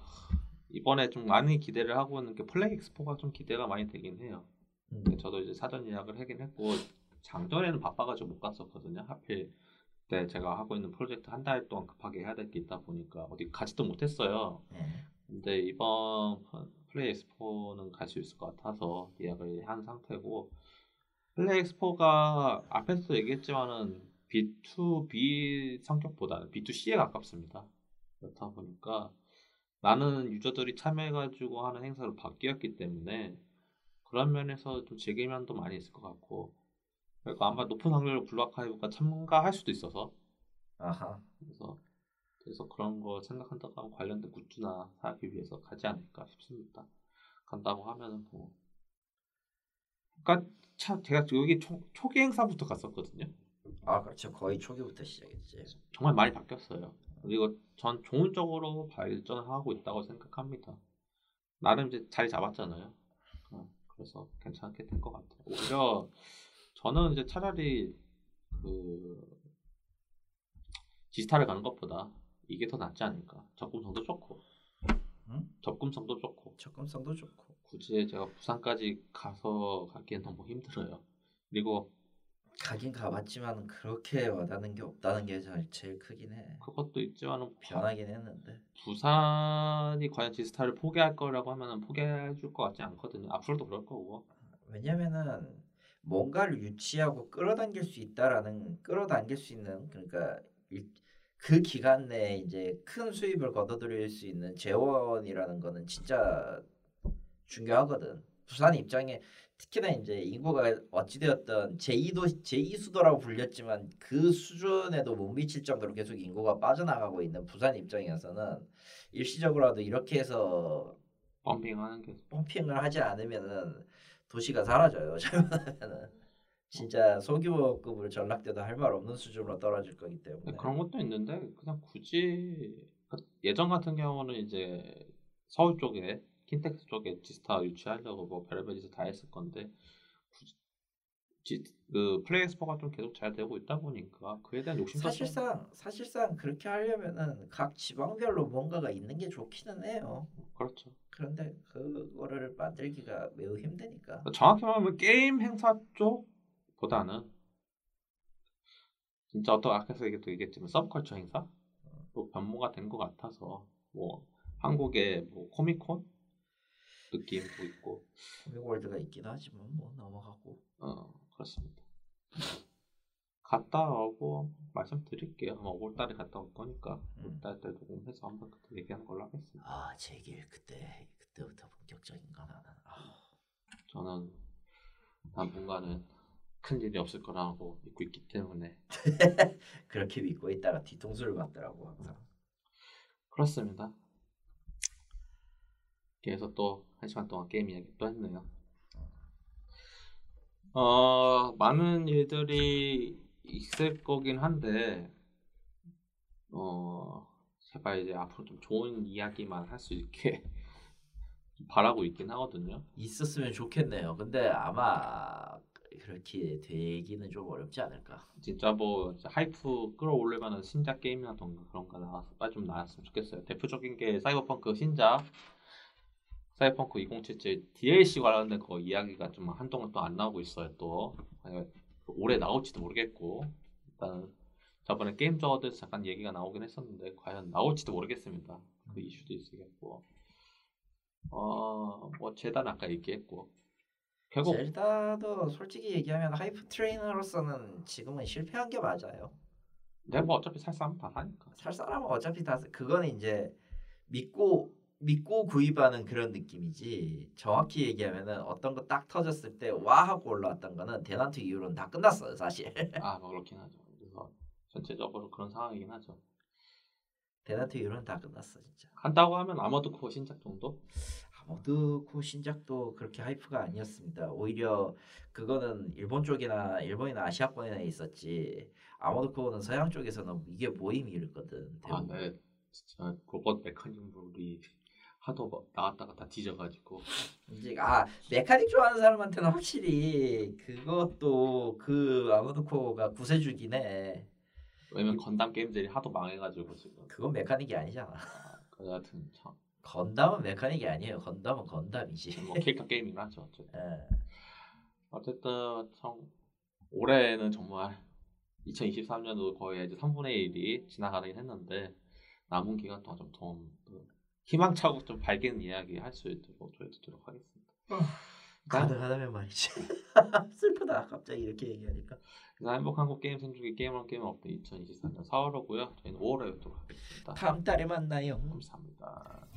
이번에 좀 많이 기대를 하고 있는 게 플레이 엑스포가 좀 기대가 많이 되긴 해요. 음. 근데 저도 이제 사전 예약을 하긴 했고 장전에는 바빠가지고 못 갔었거든요. 하필 그때 제가 하고 있는 프로젝트 한 달 동안 급하게 해야 될 게 있다 보니까 어디 가지도 못했어요. 네. 근데 이번 플레이 엑스포는 갈 수 있을 것 같아서 예약을 한 상태고 플레이 엑스포가 앞에서도 얘기했지만은 B2B 성격보다는 B2C에 가깝습니다. 그렇다 보니까 많은 유저들이 참여해가지고 하는 행사로 바뀌었기 때문에 그런 면에서 좀 즐길면도 많이 있을 것 같고 그리고 아마 높은 확률로 블루아카이브가 참가할 수도 있어서 아하. 그래서 그래서 그런 거 생각한다고 하면 관련된 굿즈나 사기 위해서 가지 않을까 싶습니다. 간다고 하면은 뭐 그러니까 참 제가 여기 초, 초기 행사부터 갔었거든요. 아 그렇죠. 거의 초기부터 시작했지. 정말 많이 바뀌었어요. 그리고 전 좋은 쪽으로 발전하고 있다고 생각합니다. 나름 이제 자리 잡았잖아요. 어, 그래서 괜찮게 된 것 같아요. 오히려 저는 이제 차라리 그 디지털을 가는 것보다 이게 더 낫지 않을까. 접근성도 좋고, 응? 접근성도 좋고. 접근성도 좋고. 굳이 제가 부산까지 가서 가기엔 너무 힘들어요. 그리고 가긴 가봤지만 그렇게 와닿는 게 없다는 게 제일, 제일 크긴 해. 그것도 있지만은 변하긴 했는데. 부산이 과연 디지털을 포기할 거라고 하면은 포기해 줄 것 같지 않거든요. 앞으로도 그럴 거고. 왜냐면은 뭔가를 유치하고 끌어당길 수 있다라는 끌어당길 수 있는 그러니까 일- 그 기간 내에 이제 큰 수입을 거둬들일 수 있는 재원이라는 거는 진짜 중요하거든. 부산 입장에 특히나 이제 인구가 어찌되었던 제2도 제2수도라고 불렸지만 그 수준에도 못 미칠 정도로 계속 인구가 빠져나가고 있는 부산 입장에서는 일시적으로라도 이렇게 해서 펌핑하는 게 펌핑을 하지 않으면은 도시가 사라져요. 잘못하면은 진짜 소규모급으로 전락돼도 할 말 없는 수준으로 떨어질 거기 때문에. 근데 그런 것도 있는데 그냥 굳이 그러니까 예전 같은 경우는 이제 서울 쪽에 킨텍스 쪽에 지스타 유치하려고 뭐 별의별 짓을 다 했을 건데 그 플레이 엑스포가 좀 계속 잘 되고 있다 보니까 그에 대한 욕심도 좀- 사실상 사실상 그렇게 하려면은 각 지방별로 뭔가가 있는 게 좋기는 해요. 그렇죠. 그런데 그거를 만들기가 매우 힘드니까. 정확히 말하면 게임 행사 쪽 보다는 진짜 어떤 아까서 얘기도 얘기했지만 서브컬처 행사 또 변모가 된 것 같아서 뭐 한국의 뭐 코미콘 느낌도 있고 코믹월드가 있긴 하지만 뭐 넘어가고. 어 그렇습니다. 갔다 오고 말씀드릴게요. 아마 5월달에 갔다 올 거니까 음. 5월달 때 녹음해서 한번 그때 얘기하는 걸로 하겠습니다. 아 제길 그때 그때부터 본격적인가 나는. 아, 저는 당분간은 큰 일이 없을 거라고 믿고 있기 때문에 그렇게 믿고 있다가 뒤통수를 맞더라고 항상. 그렇습니다. 그래서 또 한 시간 동안 게임 이야기 또 했네요. 어 많은 일들이 있을 거긴 한데 어 제발 이제 앞으로 좀 좋은 이야기만 할 수 있게 좀 바라고 있긴 하거든요. 있었으면 좋겠네요. 근데 아마 그렇게 되기는 좀 어렵지 않을까. 진짜 뭐 하이프 끌어올릴 만한 신작 게임이라던가 그런 거 나와서 빨리 좀 나왔으면 좋겠어요. 대표적인 게 사이버펑크 신작 사이버펑크 2077 DLC 관련된 거 이야기가 좀 한동안 또 안 나오고 있어요. 또 올해 나올지도 모르겠고 일단 저번에 게임 저어드에서 잠깐 얘기가 나오긴 했었는데 과연 나올지도 모르겠습니다. 그 이슈도 있겠고 어 뭐 재단 아까 얘기했고 결국 젤다도 솔직히 얘기하면 하이프 트레이너로서는 지금은 실패한 게 맞아요. 내가 뭐 어차피 살 사람 다 사니까 살 사람은 어차피 다 그거는 이제 믿고 믿고 구입하는 그런 느낌이지 정확히 얘기하면은 어떤 거 딱 터졌을 때 와 하고 올라왔던 거는 대난투 이후로는 다 끝났어요 사실 아, 뭐 그렇긴 하죠. 그래서 전체적으로 그런 상황이긴 하죠. 대난투 이후로는 다 끝났어 진짜 한다고 하면 아머드 코어 신작 정도? 아머드코 신작도 그렇게 hype가 아니었습니다. 오히려 그거는 일본 쪽이나 일본이나 아시아권에 있었지 아머드코어는 서양 쪽에서는 이게 모임이거든 아, 네. 진짜 로봇 mechanic물이 하도 막 나갔다가 다 뒤져가지고. 이제 아 mechanic 좋아하는 사람한테는 확실히 그것도 그 아머드코어가 구세주긴 해 왜냐면 건담 게임들이 하도 망해가지고 지금. 그건 메카닉이 아니잖아. 아, 그 여하튼 참 건담은 메카닉이 아니에요. 건담은 건담이지. 뭐 캐릭터 게임이긴 하죠. 어쨌든. 예. 어쨌든 참 올해는 정말 2023년도 거의 이제 3분의 1이 지나가긴 했는데 남은 기간 동안 좀더 희망차고 좀 밝은 이야기 할 수 있도록 저희도록 하겠습니다. 가능하다면 말이지. 슬프다. 갑자기 이렇게 얘기하니까. 행복한 한국 게임 생중계 게임원 게임 업데 2024년 4월호고요. 저희는 5월에 뵙도록 하겠습니다. 다음 달에 만나요. 감사합니다.